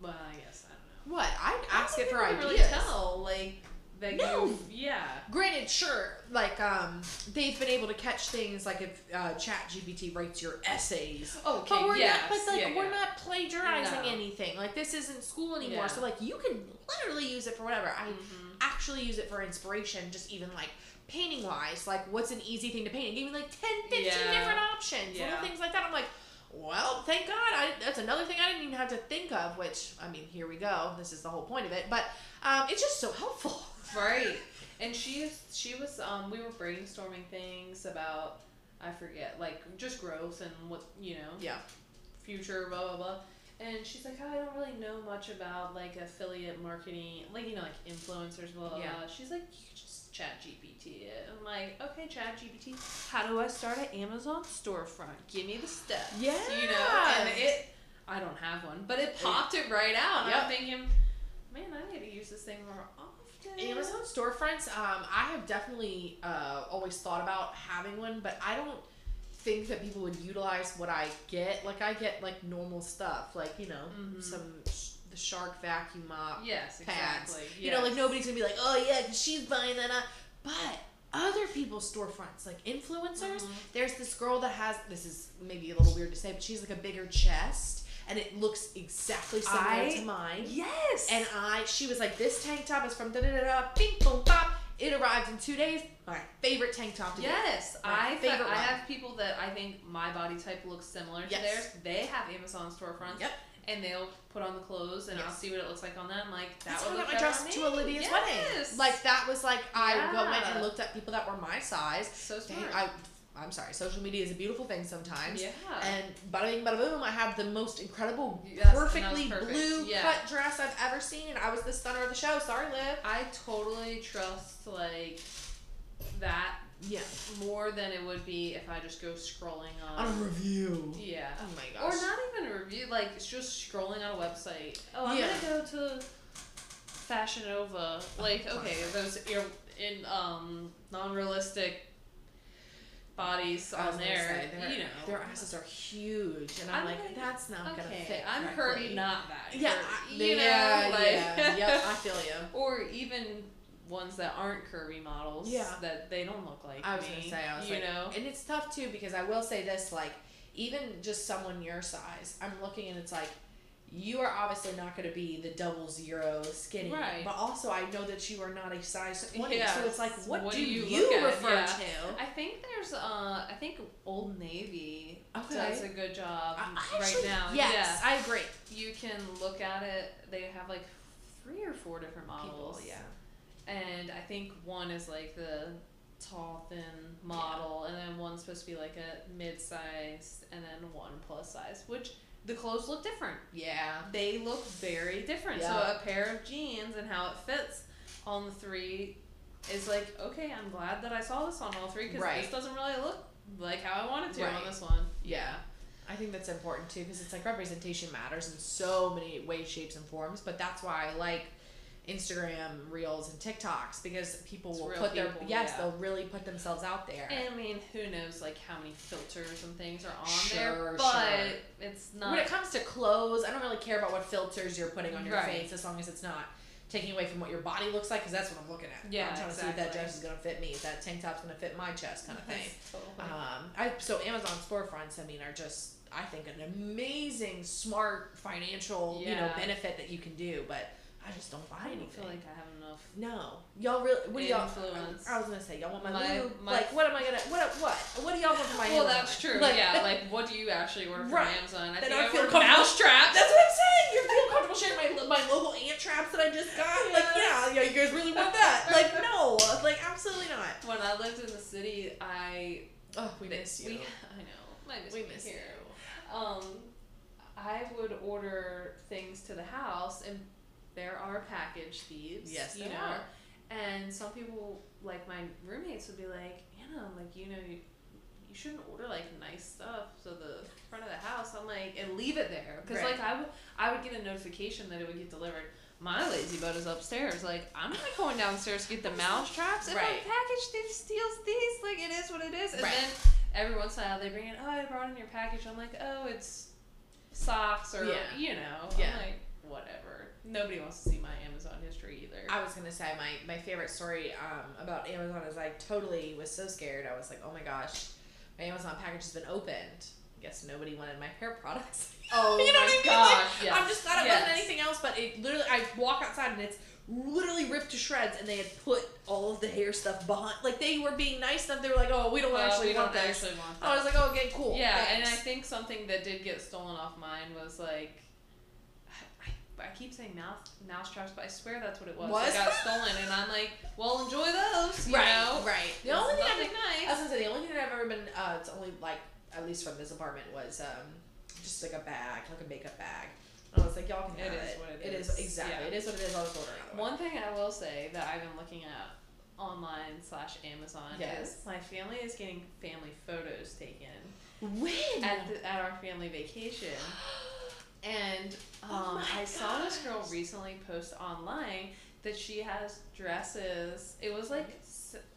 Well, I guess I don't know. What I ask it for ideas. Really tell like that No. you. Yeah. Granted, sure, like um, they've been able to catch things like if uh, Chat GPT writes your essays. Okay. But we're yes. not, but like yeah, we're yeah. not plagiarizing No. anything. Like this isn't school anymore. Yeah. So like you can literally use it for whatever. I Mhm. actually use it for inspiration, just even like painting wise. Like what's an easy thing to paint? It gave me like 10, 15 Yeah. different options, little things like that. I'm like, well, thank God. I, that's another thing I didn't even have to think of. Which I mean, here we go. This is the whole point of it. But um, it's just so helpful. Right. And she she was um we were brainstorming things about I forget like just growth and what you know Yeah. future blah blah blah. And she's like, oh, I don't really know much about like affiliate marketing, like you know, like influencers, blah blah. Yeah. blah. She's like, you just chat GPT it. I'm like, okay, chat GPT. How do I start an Amazon storefront? Give me the steps. Yeah you know, and it. I don't have one, but it popped it right out. Yep. I'm thinking, man, I need to use this thing more often. Amazon storefronts, um, I have definitely uh, always thought about having one, but I don't think that people would utilize what I get. Like I get like normal stuff, like you know Mhm. some sh- the Shark vacuum mop Yes, pads. exactly. You know, like nobody's gonna be like, oh yeah, she's buying that. Up. But other people's storefronts, like influencers, Mhm. there's this girl that has this is maybe a little weird to say, but she's like a bigger chest, and it looks exactly similar I- to mine. Yes. And I, she was like, this tank top is from da da da da, bing boom bop. It arrived in two days. My favorite tank top to get. yes, I favorite I have people that I think my body type looks similar to Yes. theirs. They have Amazon storefronts. Yep. And they'll put on the clothes, and I'll see what it looks like on them. Like that That's would how I look got my dress to. Olivia's yes. wedding. Like that was like I go- went and looked at people that were my size. so smart. I, I'm sorry. Social media is a beautiful thing sometimes. yeah. And bada bing, bada boom, I have the most incredible, Yes, and that was perfectly perfect. blue Yeah. cut dress I've ever seen, and I was the stunner of the show. Sorry, Liv. I totally trust like that Yeah. more than it would be if I just go scrolling On a review. yeah. Oh my gosh. Or not even a review, like it's just scrolling on a website. Oh, I'm Yeah. gonna go to Fashion Nova. Like, okay, classic. those ir- in um non-realistic bodies on there. say, you know, their asses are huge, and I'm, I'm like, like, that's not gonna fit. I'm correctly. curvy, not that. Yeah, curvy, you know, like, yeah, yep, I feel you. or even ones that aren't curvy models. Yeah. that they don't look like I was me. gonna say, I was you like, know, and it's tough too because I will say this, like, even just someone your size, I'm looking and it's like, you are obviously not going to be the double zero skinny, Right. But also, I know that you are not a size twenty, Yeah. so it's like, what, What do do you you, refer Yeah. to? I think there's uh I think Old Navy Okay. does a good job I- I right actually- now. yes, Yeah. I agree. You can look at it. They have like three or four different People, models. yeah. And I think one is like the tall thin model and then one's supposed to be like a mid size and then one plus size, which the clothes look different. Yeah. They look very different. Yeah. So a pair of jeans and how it fits on the three is like, okay, I'm glad that I saw this on all three because Right. this doesn't really look like how I wanted to Right. on this one. Yeah. I think that's important too because it's like representation matters in so many ways, shapes, and forms. But that's why I like Instagram reels and TikToks because people It's will put their yes, yeah. they'll really put themselves out there. And I mean, who knows like how many filters and things are on Sure, there, but sure. it's not. when it comes to clothes, I don't really care about what filters you're putting on your Right. face as long as it's not taking away from what your body looks like because that's what I'm looking at. Yeah, I'm trying to see if that exactly. dress is gonna fit me, if that tank top's gonna fit my chest, kind of thing. Totally. Um, I so Amazon storefronts, I mean, are just I think an amazing, smart financial you know benefit that you can do, but I just don't buy anything. I anything. feel like I have enough. no, y'all really. What do y'all? Influence. I was gonna say y'all want my, My- lube. my- like, what am I gonna? What? What? What do y'all want for my? Well, that's true. Like- yeah, like what do you actually order from Right. Amazon? I Then think I I, feel ordered comfortable- mouse traps. That's what I'm saying. You feel comfortable sharing my my local ant traps that I just got? Like, yeah, yeah. You guys really want that? Like, no, like absolutely not. When I lived in the city, I Oh, we miss you. we I know I miss we miss here. you. Um, I would order things to the house, and there are package thieves. Yes, you there know. are. And some people, like my roommates, would be like, Anna, like you know, you, you shouldn't order like nice stuff to the front of the house. I'm like, and leave it there because Right. like I would, I would get a notification that it would get delivered. My lazy butt is upstairs. Like I'm not going downstairs to get the mouse traps. If Right. a package thief steals these, like it is what it is. And Right. then every once in a while they bring in, oh, I brought in your package. I'm like, oh, it's socks or Yeah. you know. Yeah. I'm like, whatever. Nobody wants to see my Amazon history either. I was gonna say my my favorite story um, about Amazon is I totally was so scared. I was like, oh my gosh, my Amazon package has been opened. I Guess nobody wanted my hair products. oh you know my what I mean? gosh! Like, yes. I'm just glad it yes. wasn't anything else, but it literally I walk outside and it's literally ripped to shreds, and they had put all of the hair stuff behind. Like they were being nice enough. They were like, oh, we don't actually we want don't this. actually want that. I was like, oh, okay, cool. Yeah, and I think something that did get stolen off mine was like, I, I keep saying mouse mouse traps, but I swear that's what it was. Was? It got stolen, and I'm like, well, enjoy those. You right, know, right. The only thing I've nothing I was gonna say the only thing that I've ever been uh it's only like at least from this apartment was um just like a bag, like a makeup bag. And I was like, y'all can have is it. what it It is is. exactly. Yeah. It is what it is. I'll just order another one. One thing I will say that I've been looking at online slash Amazon Yes. is my family is getting family photos taken When? at the, at our family vacation. And Oh um, my I saw this girl recently post online that she has dresses. It was like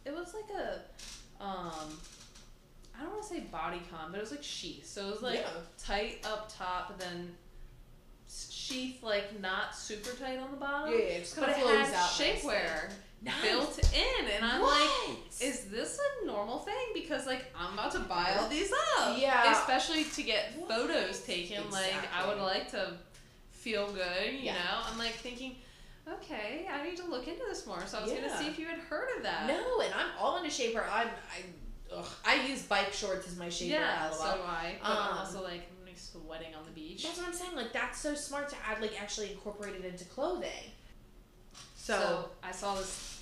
it was like a um I don't want to say bodycon, but it was like sheath. So it was like Yeah. tight up top, and then sheath like not super tight on the bottom. yeah, yeah, it just But kind it of flows had shapewear Nice. built in, and I'm what? like, is this a normal thing? Because like I'm about to buy all these up. Yeah. Especially to get What? photos taken. Like I would like to feel good, you Yeah. know? I'm like thinking, okay, I need to look into this more. So I was Yeah. gonna see if you had heard of that. No, and I'm all into shaper. I'm I ugh, I use bike shorts as my shaper. Yeah, so do I. But I'm Um, also like sweating on the beach. That's what I'm saying. Like that's so smart to add like actually incorporate it into clothing. So, So, I saw this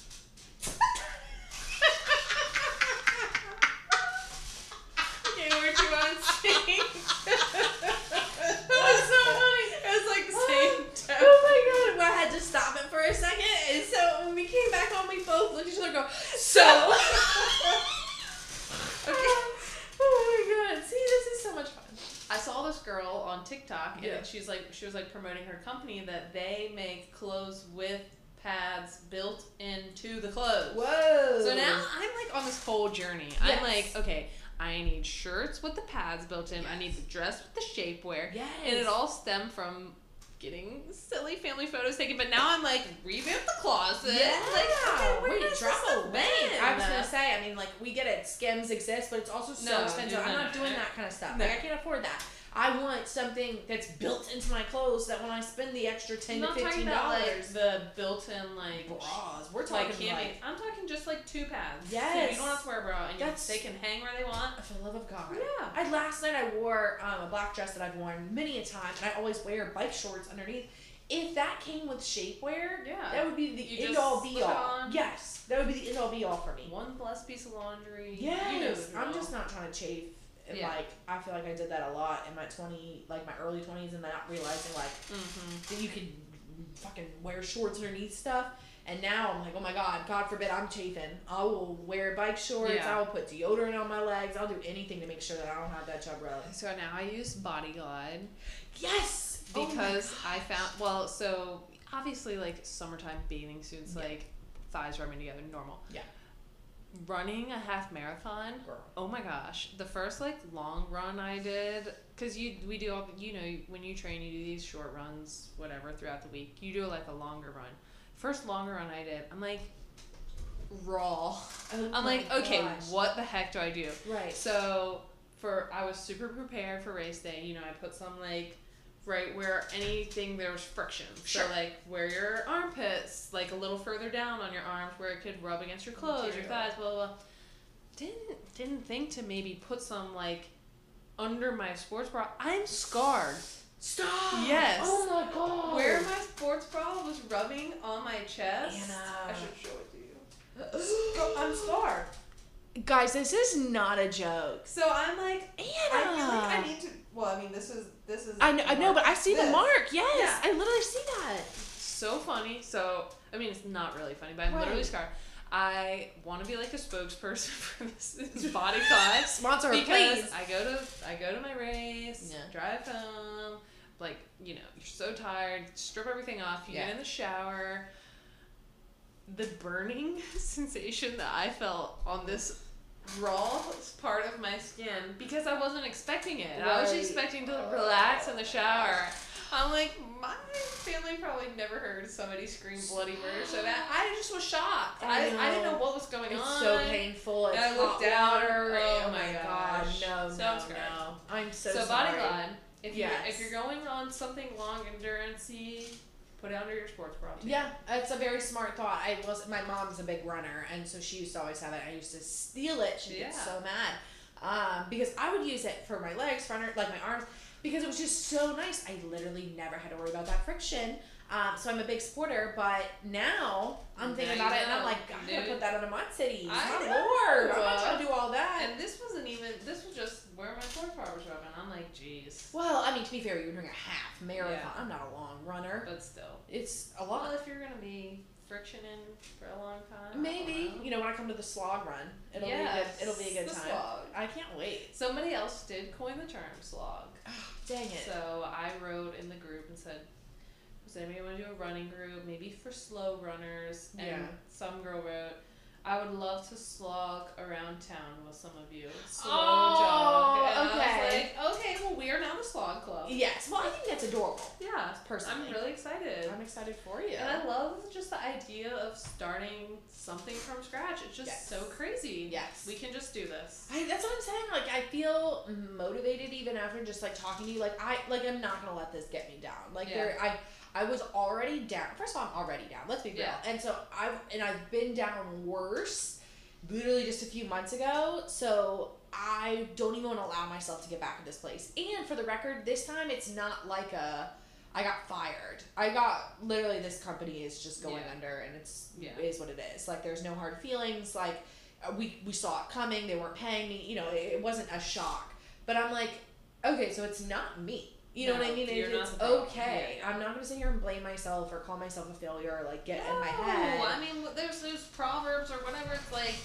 Okay, where'd you want to sing? that was so funny. It was like the same oh tone. Oh my god! Well, I had to stop it for a second, and so when we came back home, we both looked at each other and go, "So." Okay. Oh, oh my god! See, this is so much fun. I saw this girl on TikTok Yeah. and she's like she was like promoting her company that they make clothes with pads built into the clothes. Whoa! So now I'm like on this whole journey. Yes. I'm like, okay, I need shirts with the pads built in. I need the dress with the shapewear. yes, And it all stemmed from getting silly family photos taken. But now I'm like, revamp the closet. Yeah, Like, okay, wait, drop a bank. I was gonna say, I mean, like we get it, skims exist, but it's also so No, expensive. I'm no, not doing that kind of stuff. No. Like I can't afford that. I want something that's built into my clothes that when I spend the extra ten I'm to fifteen about like dollars, the built-in like bras. We're like talking camping. like, I'm talking just like two pads. So Yes. you don't have to wear a bra, and you, they can hang where they want. for the love of God. Yeah. I last night I wore um, a black dress that I've worn many a time, and I always wear bike shorts underneath. If that came with shapewear, Yeah. that would be the You end all be all. Yes, that would be the end all be all for me. One less piece of laundry. Yes, You know I'm just not trying to chafe. And Yeah. like, I feel like I did that a lot in my 20, like my early 20s, and not realizing like Mhm. that you could fucking wear shorts underneath stuff. And now I'm like, oh my god, God forbid I'm chafing. I will wear bike shorts. Yeah. I will put deodorant on my legs. I'll do anything to make sure that I don't have that chub rub. So now I use Body Glide Yes, Oh because I found well, so obviously like summertime bathing suits, Yeah. like thighs rubbing together, normal. Yeah. Running a half marathon, Girl. Oh my gosh, the first like long run I did, cause you we do all you know when you train you do these short runs whatever throughout the week. You do like a longer run. First longer run I did, I'm like raw. Oh I'm like okay, gosh. what the heck do I do? Right. So for I was super prepared for race day. You know I put some like right where anything there's friction. Sure. So like where your armpits, like a little further down on your arms where it could rub against your clothes, your Material. thighs, blah blah. blah. Didn't didn't think to maybe put some like under my sports bra. I'm scarred. Stop. Yes. Oh my god. Where my sports bra was rubbing on my chest. Anna. I should show it to you. Oh, I'm scarred. Guys, this is not a joke. So I'm like, Anna. I feel like I need to. Well, I mean, this is this is. I know, I know, but I see the mark. Yes, Yeah. I literally see that. so funny. So I mean, it's not really funny, but I'm literally Right. scarred. I want to be like a spokesperson for this, this body class Sponsor her, because please. I go to I go to my race, Yeah. drive home, like you know you're so tired, strip everything off, you Yeah. get in the shower. The burning sensation that I felt on this raw part of my skin because I wasn't expecting it. I was Right. expecting to relax in the shower. I'm like, my family probably never heard somebody scream bloody murder so that I just was shocked. I, I I, didn't know what was going It's on. so painful. It's And I looked down. water. Oh Oh, my gosh. god, no, So no, I'm scared. no. I'm so, So, sorry. body glide. If Yes. if you're going on something long endurancey, put it under your sports bra. too. Yeah, it's a very smart thought. I was my mom's a big runner, and so she used to always have it. I used to steal it. She'd get so mad um, because I would use it for my legs, for like my arms, because it was just so nice. I literally never had to worry about that friction. Um, so I'm a big supporter, but now I'm thinking Now about you it, and I'm know, like, I'm gonna put that on a mud city. I My know. lord, I'm not trying to do all that. And this wasn't even. This was just where my bra was rubbing. I'm like, jeez. well, I mean, to be fair, you're doing a half marathon. Yeah. I'm not a long runner. But still. It's a lot. Well, if you're gonna be frictioning for a long time. Maybe know. you know when I come to the slog run, it'll Yes, be a good. It'll be a good the time. slog. I can't wait. Somebody else did coin the term slog. Dang it. So I wrote in the group and said, "Does anybody want to do a running group? Maybe for slow runners." And Yeah. some girl wrote, "I would love to slog around town with some of you. Slow Oh, jog." And I okay. was like, "Okay, well we are now the slog club." yes. Well, I think that's adorable. Yeah, Personally, I'm really excited. I'm excited for you. And I love just the idea of starting something from scratch. It's just Yes. so crazy. Yes. We can just do this. I, that's what I'm saying. Like I feel motivated even after just like talking to you. Like I like I'm not gonna let this get me down. Like Yeah. there I I was already down. First of all, I'm already down. Let's be real. Yeah. And so I've and I've been down worse, literally just a few months ago. So I don't even want to allow myself to get back in this place. And for the record, this time it's not like a I got fired. I got literally this company is just going Yeah. under, and it's Yeah. is what it is. Like there's no hard feelings. Like we we saw it coming. They weren't paying me. You know, it, it wasn't a shock. But I'm like, okay, so it's not me. You know what I mean? It- it's okay. Yeah. I'm not gonna sit here and blame myself or call myself a failure or like get in my No, head. I mean, there's those proverbs or whatever. It's like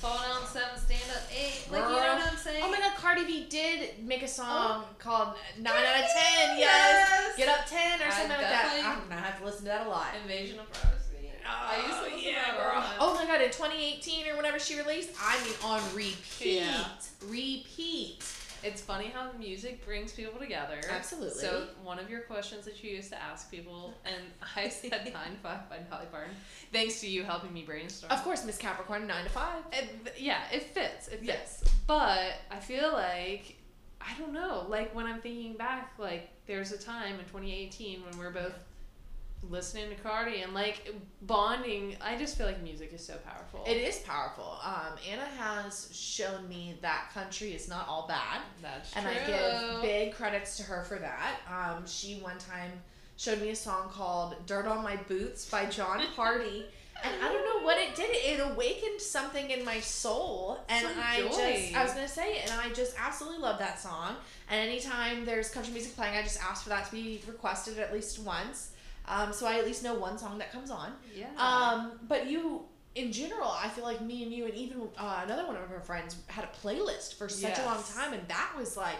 fall down seven, stand up eight. Like you know what I'm saying? Oh my god, Cardi B did make a song Oh. called Nine Out of Ten. Yes. Yes. Get up ten or I something like that. I'm gonna have to listen to that a lot. Invasion of privacy. I used to Oh, listen yeah, girl. Oh my god, in 2018 or whenever she released, I mean on repeat. Yeah. Repeat. It's funny how music brings people together. Absolutely. So one of your questions that you used to ask people, and I said nine to five by Dolly Parton, thanks to you helping me brainstorm. Of course, Miss Capricorn, 9 to 5. It, yeah, it fits. It fits. Yes. But I feel like I don't know. Like when I'm thinking back, like there's a time in 2018 when we're both listening to Cardi and like bonding. I just feel like music is so powerful. It is powerful. Um, Anna has shown me that country is not all bad. That's and true. I give big credits to her for that. Um, she one time showed me a song called "Dirt on My Boots" by John Hardy, and I don't know what it did. It awakened something in my soul, and Some I joy. just I was gonna say it, and I just absolutely love that song. And anytime there's country music playing, I just ask for that to be requested at least once, um, so I at least know one song that comes on. yeah. Um, but you, in general, I feel like me and you and even uh, another one of our friends had a playlist for such a long time, and that was like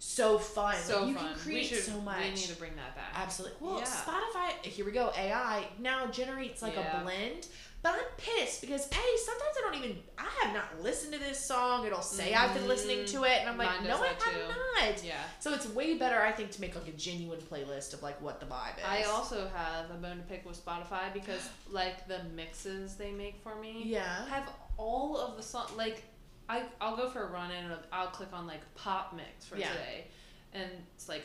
so fun. so you fun. can create should, so much. We need to bring that back. Absolutely. Well, Yeah. Spotify, here we go. AI now generates like Yeah. a blend. But I'm pissed because A, sometimes I don't even, I have not listened to this song. It'll say I've been listening to it. And I'm like, no, I have not. Yeah. So it's way better, I think, to make like a genuine playlist of like what the vibe is. I also have a bone to pick with Spotify because like the mixes they make for me Yeah. have all of the song like I I'll go for a run and I'll click on like pop mix for Yeah. today, and it's like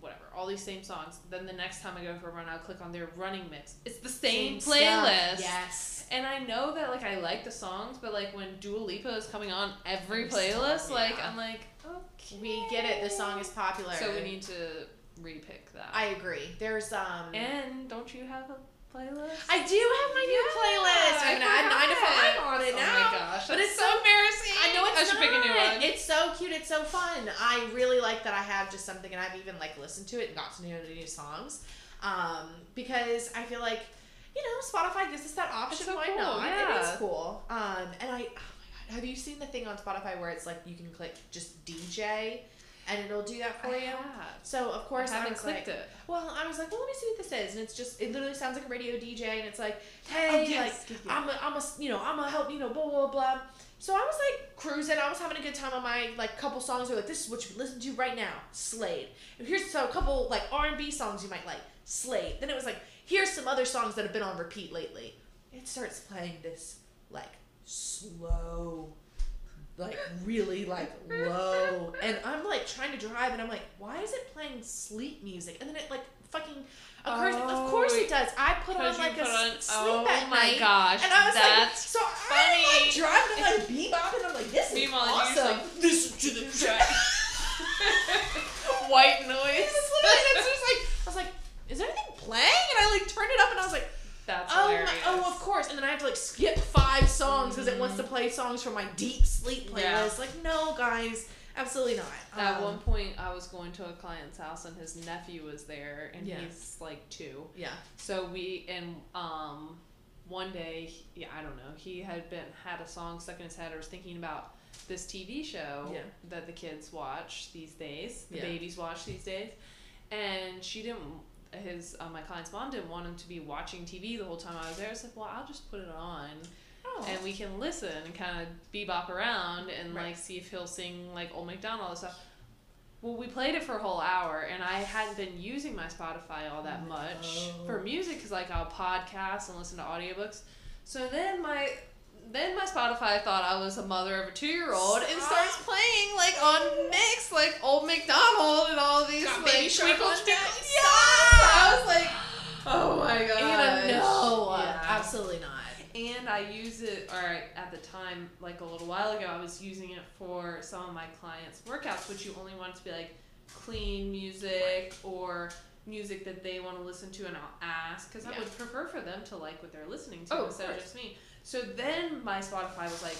whatever all these same songs. Then the next time I go for a run, I'll click on their running mix. It's the same, stuff. playlist. Yes. And I know that like I like the songs, but like when Dua Lipa is coming on every playlist, song, like. I'm like, okay, We get it. The song is popular. So we need to repick that. I agree. There's um. and don't you have a playlist? I do have my new Yeah, playlist. I'm I gonna add nine to forgot. five on it oh now. my gosh, But it's so so- embarrassing. I know it's I should not. pick a new one. It's so cute. It's so fun. I really like that I have just something, and I've even like listened to it and got to know the new songs, um, because I feel like, you know, Spotify gives us that option. So Why cool, not? It yeah. is cool. Um, and I, oh my god, have you seen the thing on Spotify where it's like you can click just DJ, and it'll do that for I you? have. So of course I haven't was clicked like, it. Well, I was like, well, let me see what this is, and it's just it literally sounds like a radio DJ, and it's like, oh, hey, Oh, yes. like I'm a, I'm a, you know, I'm gonna help, you know, blah blah blah. So I was like cruising. I was having a good time on my like couple songs. Were like, this is what you listen to right now, Slade. And here's so a couple like R and B songs you might like, Slade. Then it was like, here's some other songs that have been on repeat lately. It starts playing this like slow, like really like low, and I'm like trying to drive, and I'm like, why is it playing sleep music? And then it like fucking occurs. Oh, of course it does. I put on like a on- sleep oh at my night. gosh, And I was like, so I'm like driving, I'm like bebopping. I'm like, this is Meanwhile, you're just awesome. like, Listen to the track. White It's noise. literally, it's just like, I was like, is there anything playing? And I like turned it up, and I was like, That's oh, hilarious. my, oh, of course. And then I have to like skip five songs because it wants to play songs from my deep sleep playlist. Yeah. Like, no, guys, absolutely not. At Um, one point, I was going to a client's house and his nephew was there, and he's like two. yeah, So we and um, one day, yeah, I don't know. He had been had a song stuck in his head, or was thinking about this TV show Yeah. that the kids watch these days, the Yeah. babies watch these days, and she didn't. His uh, my client's mom didn't want him to be watching TV the whole time I was there. I said, "Well, I'll just put it on." oh, and we can listen and kind of bebop around and Right. like see if he'll sing like Old McDonald and stuff. Well, we played it for a whole hour, and I hadn't been using my Spotify all that much No. for music because like I'll podcast and listen to audiobooks. So then my then my Spotify thought I was a mother of a two year old and starts playing like on mix like Old McDonald and all these Got like twinkle twinkle. Yeah, I was like, oh my god. No, Yeah. absolutely not. And I use it, or at the time, like a little while ago, I was using it for some of my clients' workouts, which you only want it to be like clean music or music that they want to listen to, and I'll ask because I would prefer for them to like what they're listening to Oh, instead of course. just me. So then my Spotify was like,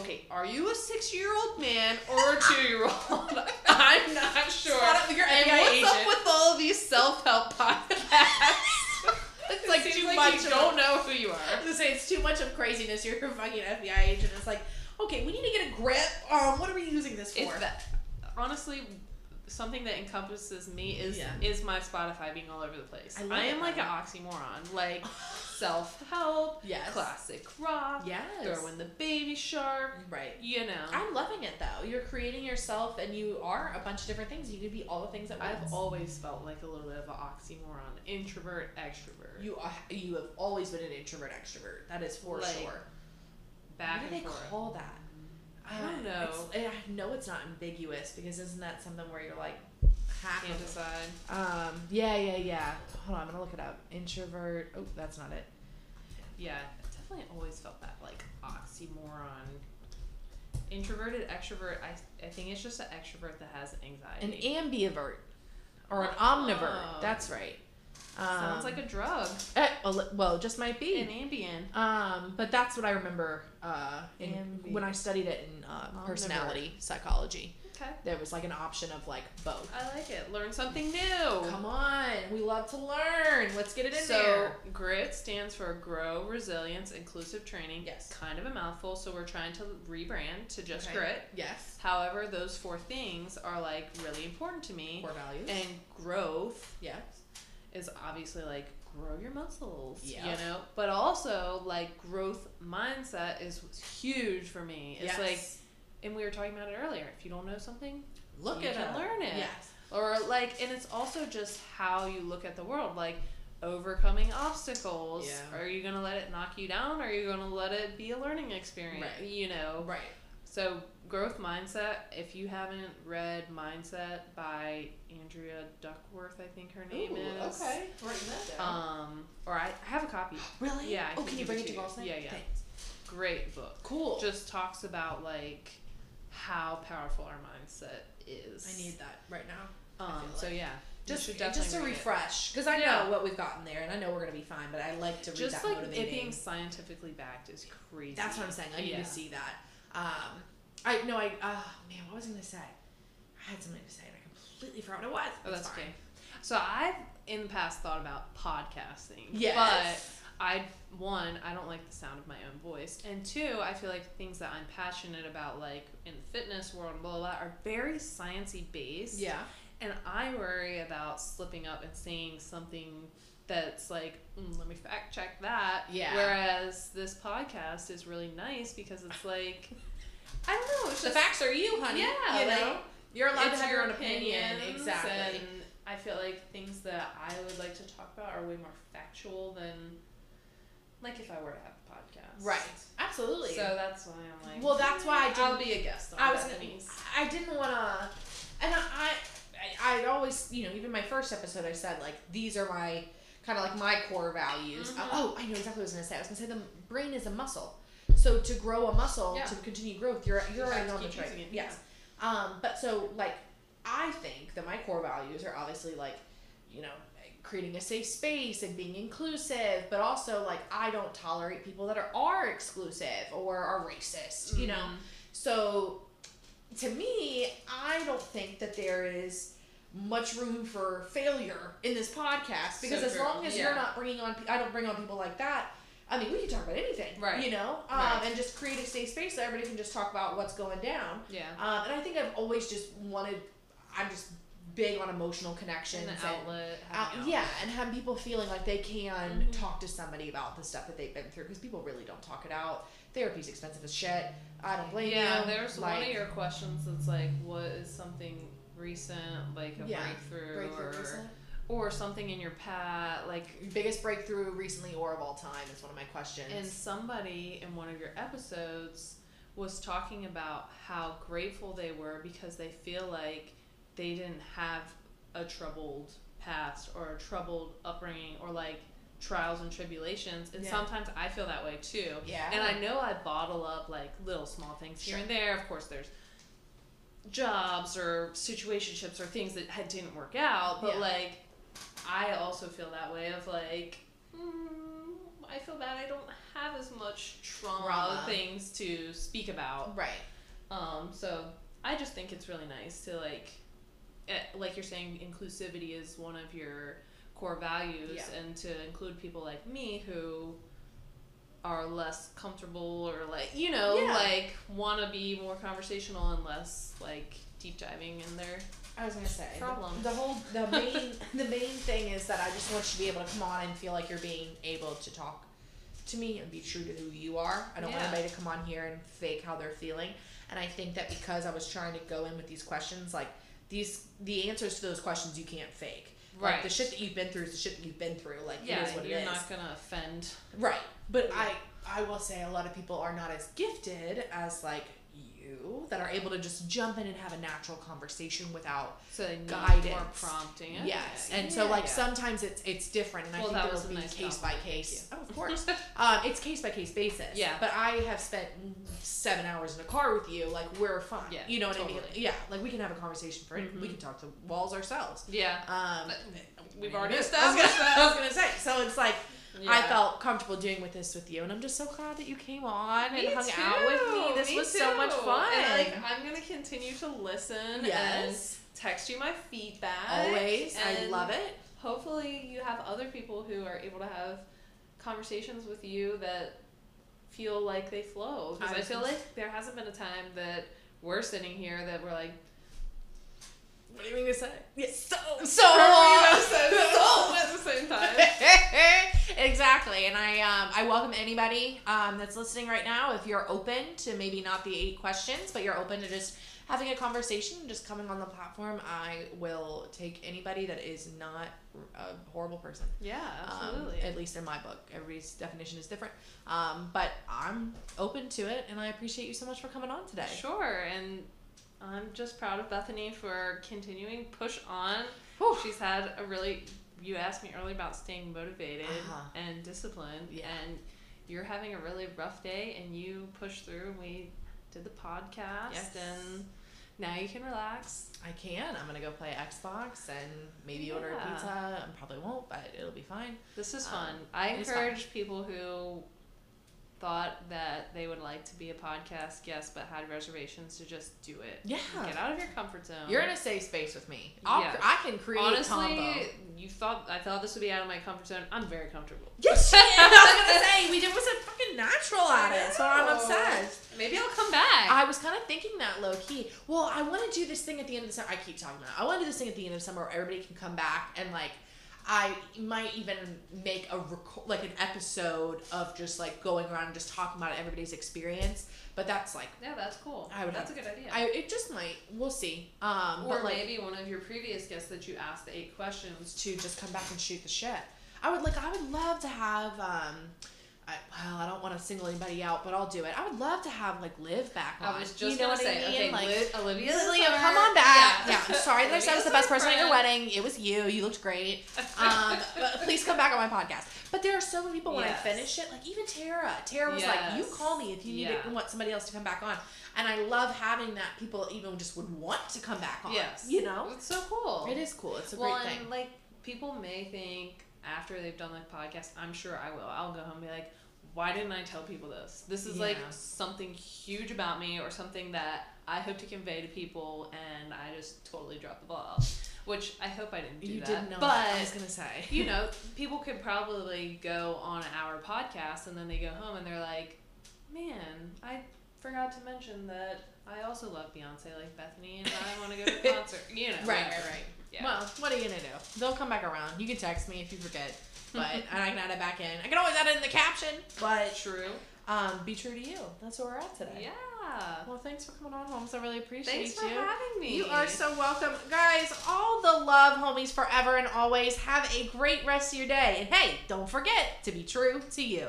okay, are you a six year old man or a two year old? I'm not sure. Spot up your and FBI what's up with all of these self help podcasts? It's like Seems too like much you don't know who you are. I was gonna say it's too much of craziness. You're a fucking FBI agent. It's like, okay, we need to get a grip. Um, what are we using this for? That honestly something that encompasses me is Yeah. is my Spotify being all over the place. I I, love it, am like an oxymoron, like self help, Yes. classic rock, Yes. throw in the baby shark, Right. you know. I'm loving it though. You're creating yourself, and you are a bunch of different things. You could be all the things that. I've always felt like a little bit of an oxymoron, introvert, extrovert. You are, you have always been an introvert extrovert. That is for Like, sure. back what do they forth. call that? I don't uh, know. It's, I know it's not ambiguous because isn't that something where you're like half Can't of decide. Um. Yeah. Yeah. Yeah. Hold on. I'm gonna look it up. Introvert. Oh, that's not it. Yeah, I definitely always felt that like oxymoron. Introverted, extrovert. I I think it's just an extrovert that has anxiety. An ambivert or an Oh. omnivert. That's right. Um, Sounds like a drug. eh, well, it just might be. An Ambien. Um, but that's what I remember uh, in, when I studied it in uh, personality psychology. Okay. There was like an option of like both. I like it. Learn something new. Come on, we love to learn. Let's get it in so there. grit stands for grow resilience inclusive training Yes. kind of a mouthful so we're trying to rebrand to just Okay. grit Yes. however those four things are like really important to me Core values. and growth yes. Is obviously like grow your muscles Yeah. you know but also like growth mindset is huge for me it's yes. like and we were talking about it earlier if you don't know something look you at it. learn it. Yes. or like and it's also just how you look at the world like overcoming obstacles Yeah. are you gonna let it knock you down or are you gonna let it be a learning experience Right. you know Right. so growth mindset if you haven't read mindset by andrea duckworth i think her name Ooh, is okay. Writing that down. um or I, I have a copy really? yeah, I Oh, can you bring it to to. Boston? Yeah, yeah. Thanks. great book Cool. just talks about like how powerful our mindset is I need that right now. um feel so yeah Just, just to refresh, because I Yeah. know what we've gotten there, and I know we're gonna be fine. But I like to read just that like motivating. it being scientifically backed is crazy. That's what I'm saying. I need Yeah. to see that. Um, I no, I uh, man, what was I gonna say? I had something to say, and I completely forgot what it was. Oh, It's that's fine. okay. So I've in the past thought about podcasting. Yes. But I one, I don't like the sound of my own voice, and two, I feel like things that I'm passionate about, like in the fitness world, and blah blah, blah are very sciencey based. Yeah. And I worry about slipping up and saying something that's like, mm, let me fact check that. Yeah. Whereas this podcast is really nice because it's like, I don't know. The just, facts are you, honey. Yeah, you know, like, you're allowed to have your own opinion. Exactly. And I feel like things that I would like to talk about are way more factual than like if I were to have a podcast. Right. Absolutely. So that's why I'm like. Well, that's why I I'll didn't- be a guest on I was. Bethany's. I didn't want to, and I, I, I'd always, you know, even my first episode, I said like these are my kind of like my core values. Mhm. oh, I know exactly what I was gonna say. I was gonna say the brain is a muscle. So to grow a muscle, Yeah. to continue growth, you're you're You already on the track. Yes. Um, but so like I think that my core values are obviously like, you know, creating a safe space and being inclusive, but also like I don't tolerate people that are, are exclusive or are racist, you know. Mhm. So to me, I don't think that there is much room for failure in this podcast because So as long as Yeah. you're not bringing on, I don't bring on people like that. I mean, we can talk about anything, Right. You know, um, Right. and just create a safe space so everybody can just talk about what's going down. Yeah. Um, and I think I've always just wanted. I'm just big on emotional connections And and, an outlet. out- having yeah, and have people feeling like they can Mhm. talk to somebody about the stuff that they've been through because people really don't talk it out. Therapy's expensive as shit. I don't blame Yeah, you. Yeah there's one like, of your questions that's like, what is something recent, like a Yeah, breakthrough, breakthrough or recent. Or something in your past, like. biggest breakthrough recently or of all time is one of my questions. And somebody in one of your episodes was talking about how grateful they were because they feel like they didn't have a troubled past or a troubled upbringing or like trials and tribulations. And Yeah. sometimes I feel that way too. yeah, And I know I bottle up like little small things here and there. Of course, there's jobs or situationships or things that had, didn't work out, but Yeah. like I also feel that way of like, mm, I feel bad I don't have as much trauma, Trauma. things to speak about. right. Um, so I just think it's really nice to like, eh, like you're saying, inclusivity is one of your core values, Yeah. and to include people like me who are less comfortable or like you know Yeah. like want to be more conversational and less like deep diving in their I was gonna say the- The, whole the main the main thing is that I just want you to be able to come on and feel like you're being able to talk to me and be true to who you are. I don't want anybody to come on here and fake how they're feeling. And I think that because I was trying to go in with these questions, like these the answers to those questions you can't fake. Like Right. the shit that you've been through is the shit that you've been through. Like yeah it is what you're it is. not gonna offend Right. But Yeah. I I will say a lot of people are not as gifted as like that are able to just jump in and have a natural conversation without so they need more Guidance. prompting Okay. yes. And so like yeah. sometimes it's it's different and Well, I that think was there will a be nice case by case. Oh, of course. um, it's case by case basis. Yeah. But I have spent seven hours in a car with you. Like we're fine. Yeah, You know what I mean? Yeah. Like we can have a conversation for it. We Mhm. can talk to walls ourselves. yeah Um, But we've already established I was gonna, that. I was gonna say. So it's like I felt comfortable doing with this with you, and I'm just so glad that you came on Me and hung too, out with me. This was so much fun. And like I'm gonna continue to listen yes, and text you my feedback. always. I love it. Hopefully you have other people who are able to have conversations with you that feel like they flow. Because I I, feel like there hasn't been a time that we're sitting here that we're like What do you mean to say? Yes, so so. so at the same time. exactly, and I um I welcome anybody um that's listening right now. If you're open to maybe not the eight questions, but you're open to just having a conversation, just coming on the platform, I will take anybody that is not a horrible person. Yeah, Um, absolutely. at least in my book, everybody's definition is different. Um, but I'm open to it, and I appreciate you so much for coming on today. Sure, and I'm just proud of Bethany for continuing push on. Whew. She's had a really. You asked me earlier about staying motivated Uh-huh. and disciplined, Yeah. and you're having a really rough day, and you push through. and We did the podcast, Yes. and now you can relax. I can. I'm gonna go play Xbox and maybe order a pizza. I probably won't, but it'll be fine. This is Um, fun. I is fun. encourage people who thought that they would like to be a podcast guest but had reservations to just do it. Yeah. Get out of your comfort zone. You're in a safe space with me. I'll, Yeah. I can create Honestly, combo. you thought I thought this would be out of my comfort zone. I'm very comfortable. Yes, she is. I was gonna say we did was a fucking natural at it, so I'm obsessed. Maybe I'll come back. I was kind of thinking that low key. Well, I want to do this thing at the end of the summer. I keep talking about. It. I want to do this thing at the end of summer where everybody can come back and like. I might even make a record, like an episode of just like going around and just talking about everybody's experience. But that's like, Yeah, that's cool. I would That's have- a good idea. I it just might. We'll see. Um, or but like maybe one of your previous guests that you asked the eight questions. to just come back and shoot the shit. I would like. I would love to have. um I, well, I don't want to single anybody out, but I'll do it. I would love to have like Liv back on. I was just you know gonna what say, I mean? okay, like, Liv, Olivia, Olivia, come on back. Yeah, I'm sorry that I said I was the best person at your wedding. It was you. You looked great. Um, but please come back on my podcast. But there are so many people when Yes. I finish it, like even Tara. Tara was like, "You call me if you need Yeah. to, want somebody else to come back on." And I love having that people even just would want to come back on. Yes. you know, It's so cool. it is cool. It's a well, great and thing. like people may think after they've done the podcast, I'm sure I will. I'll go home and be like, why didn't I tell people this? This is like something huge about me or something that I hope to convey to people, and I just totally dropped the ball. Which I hope I didn't do you that. didn't know. but. I was gonna say. you know, people could probably go on our podcast and then they go home and they're like, man, I forgot to mention that I also love Beyonce like Bethany and I want to go to the concert. You know, Right, right, right. Yeah. Well, what are you gonna do? They'll come back around. You can text me if you forget, but and I can add it back in. I can always add it in the caption. But True. um, be true to you. That's where we're at today. Yeah. Well, thanks for coming on, Holmes. I really appreciate Thanks for you. having me. You are so welcome. Guys, all the love, homies, forever and always. Have a great rest of your day. And hey, don't forget to be true to you.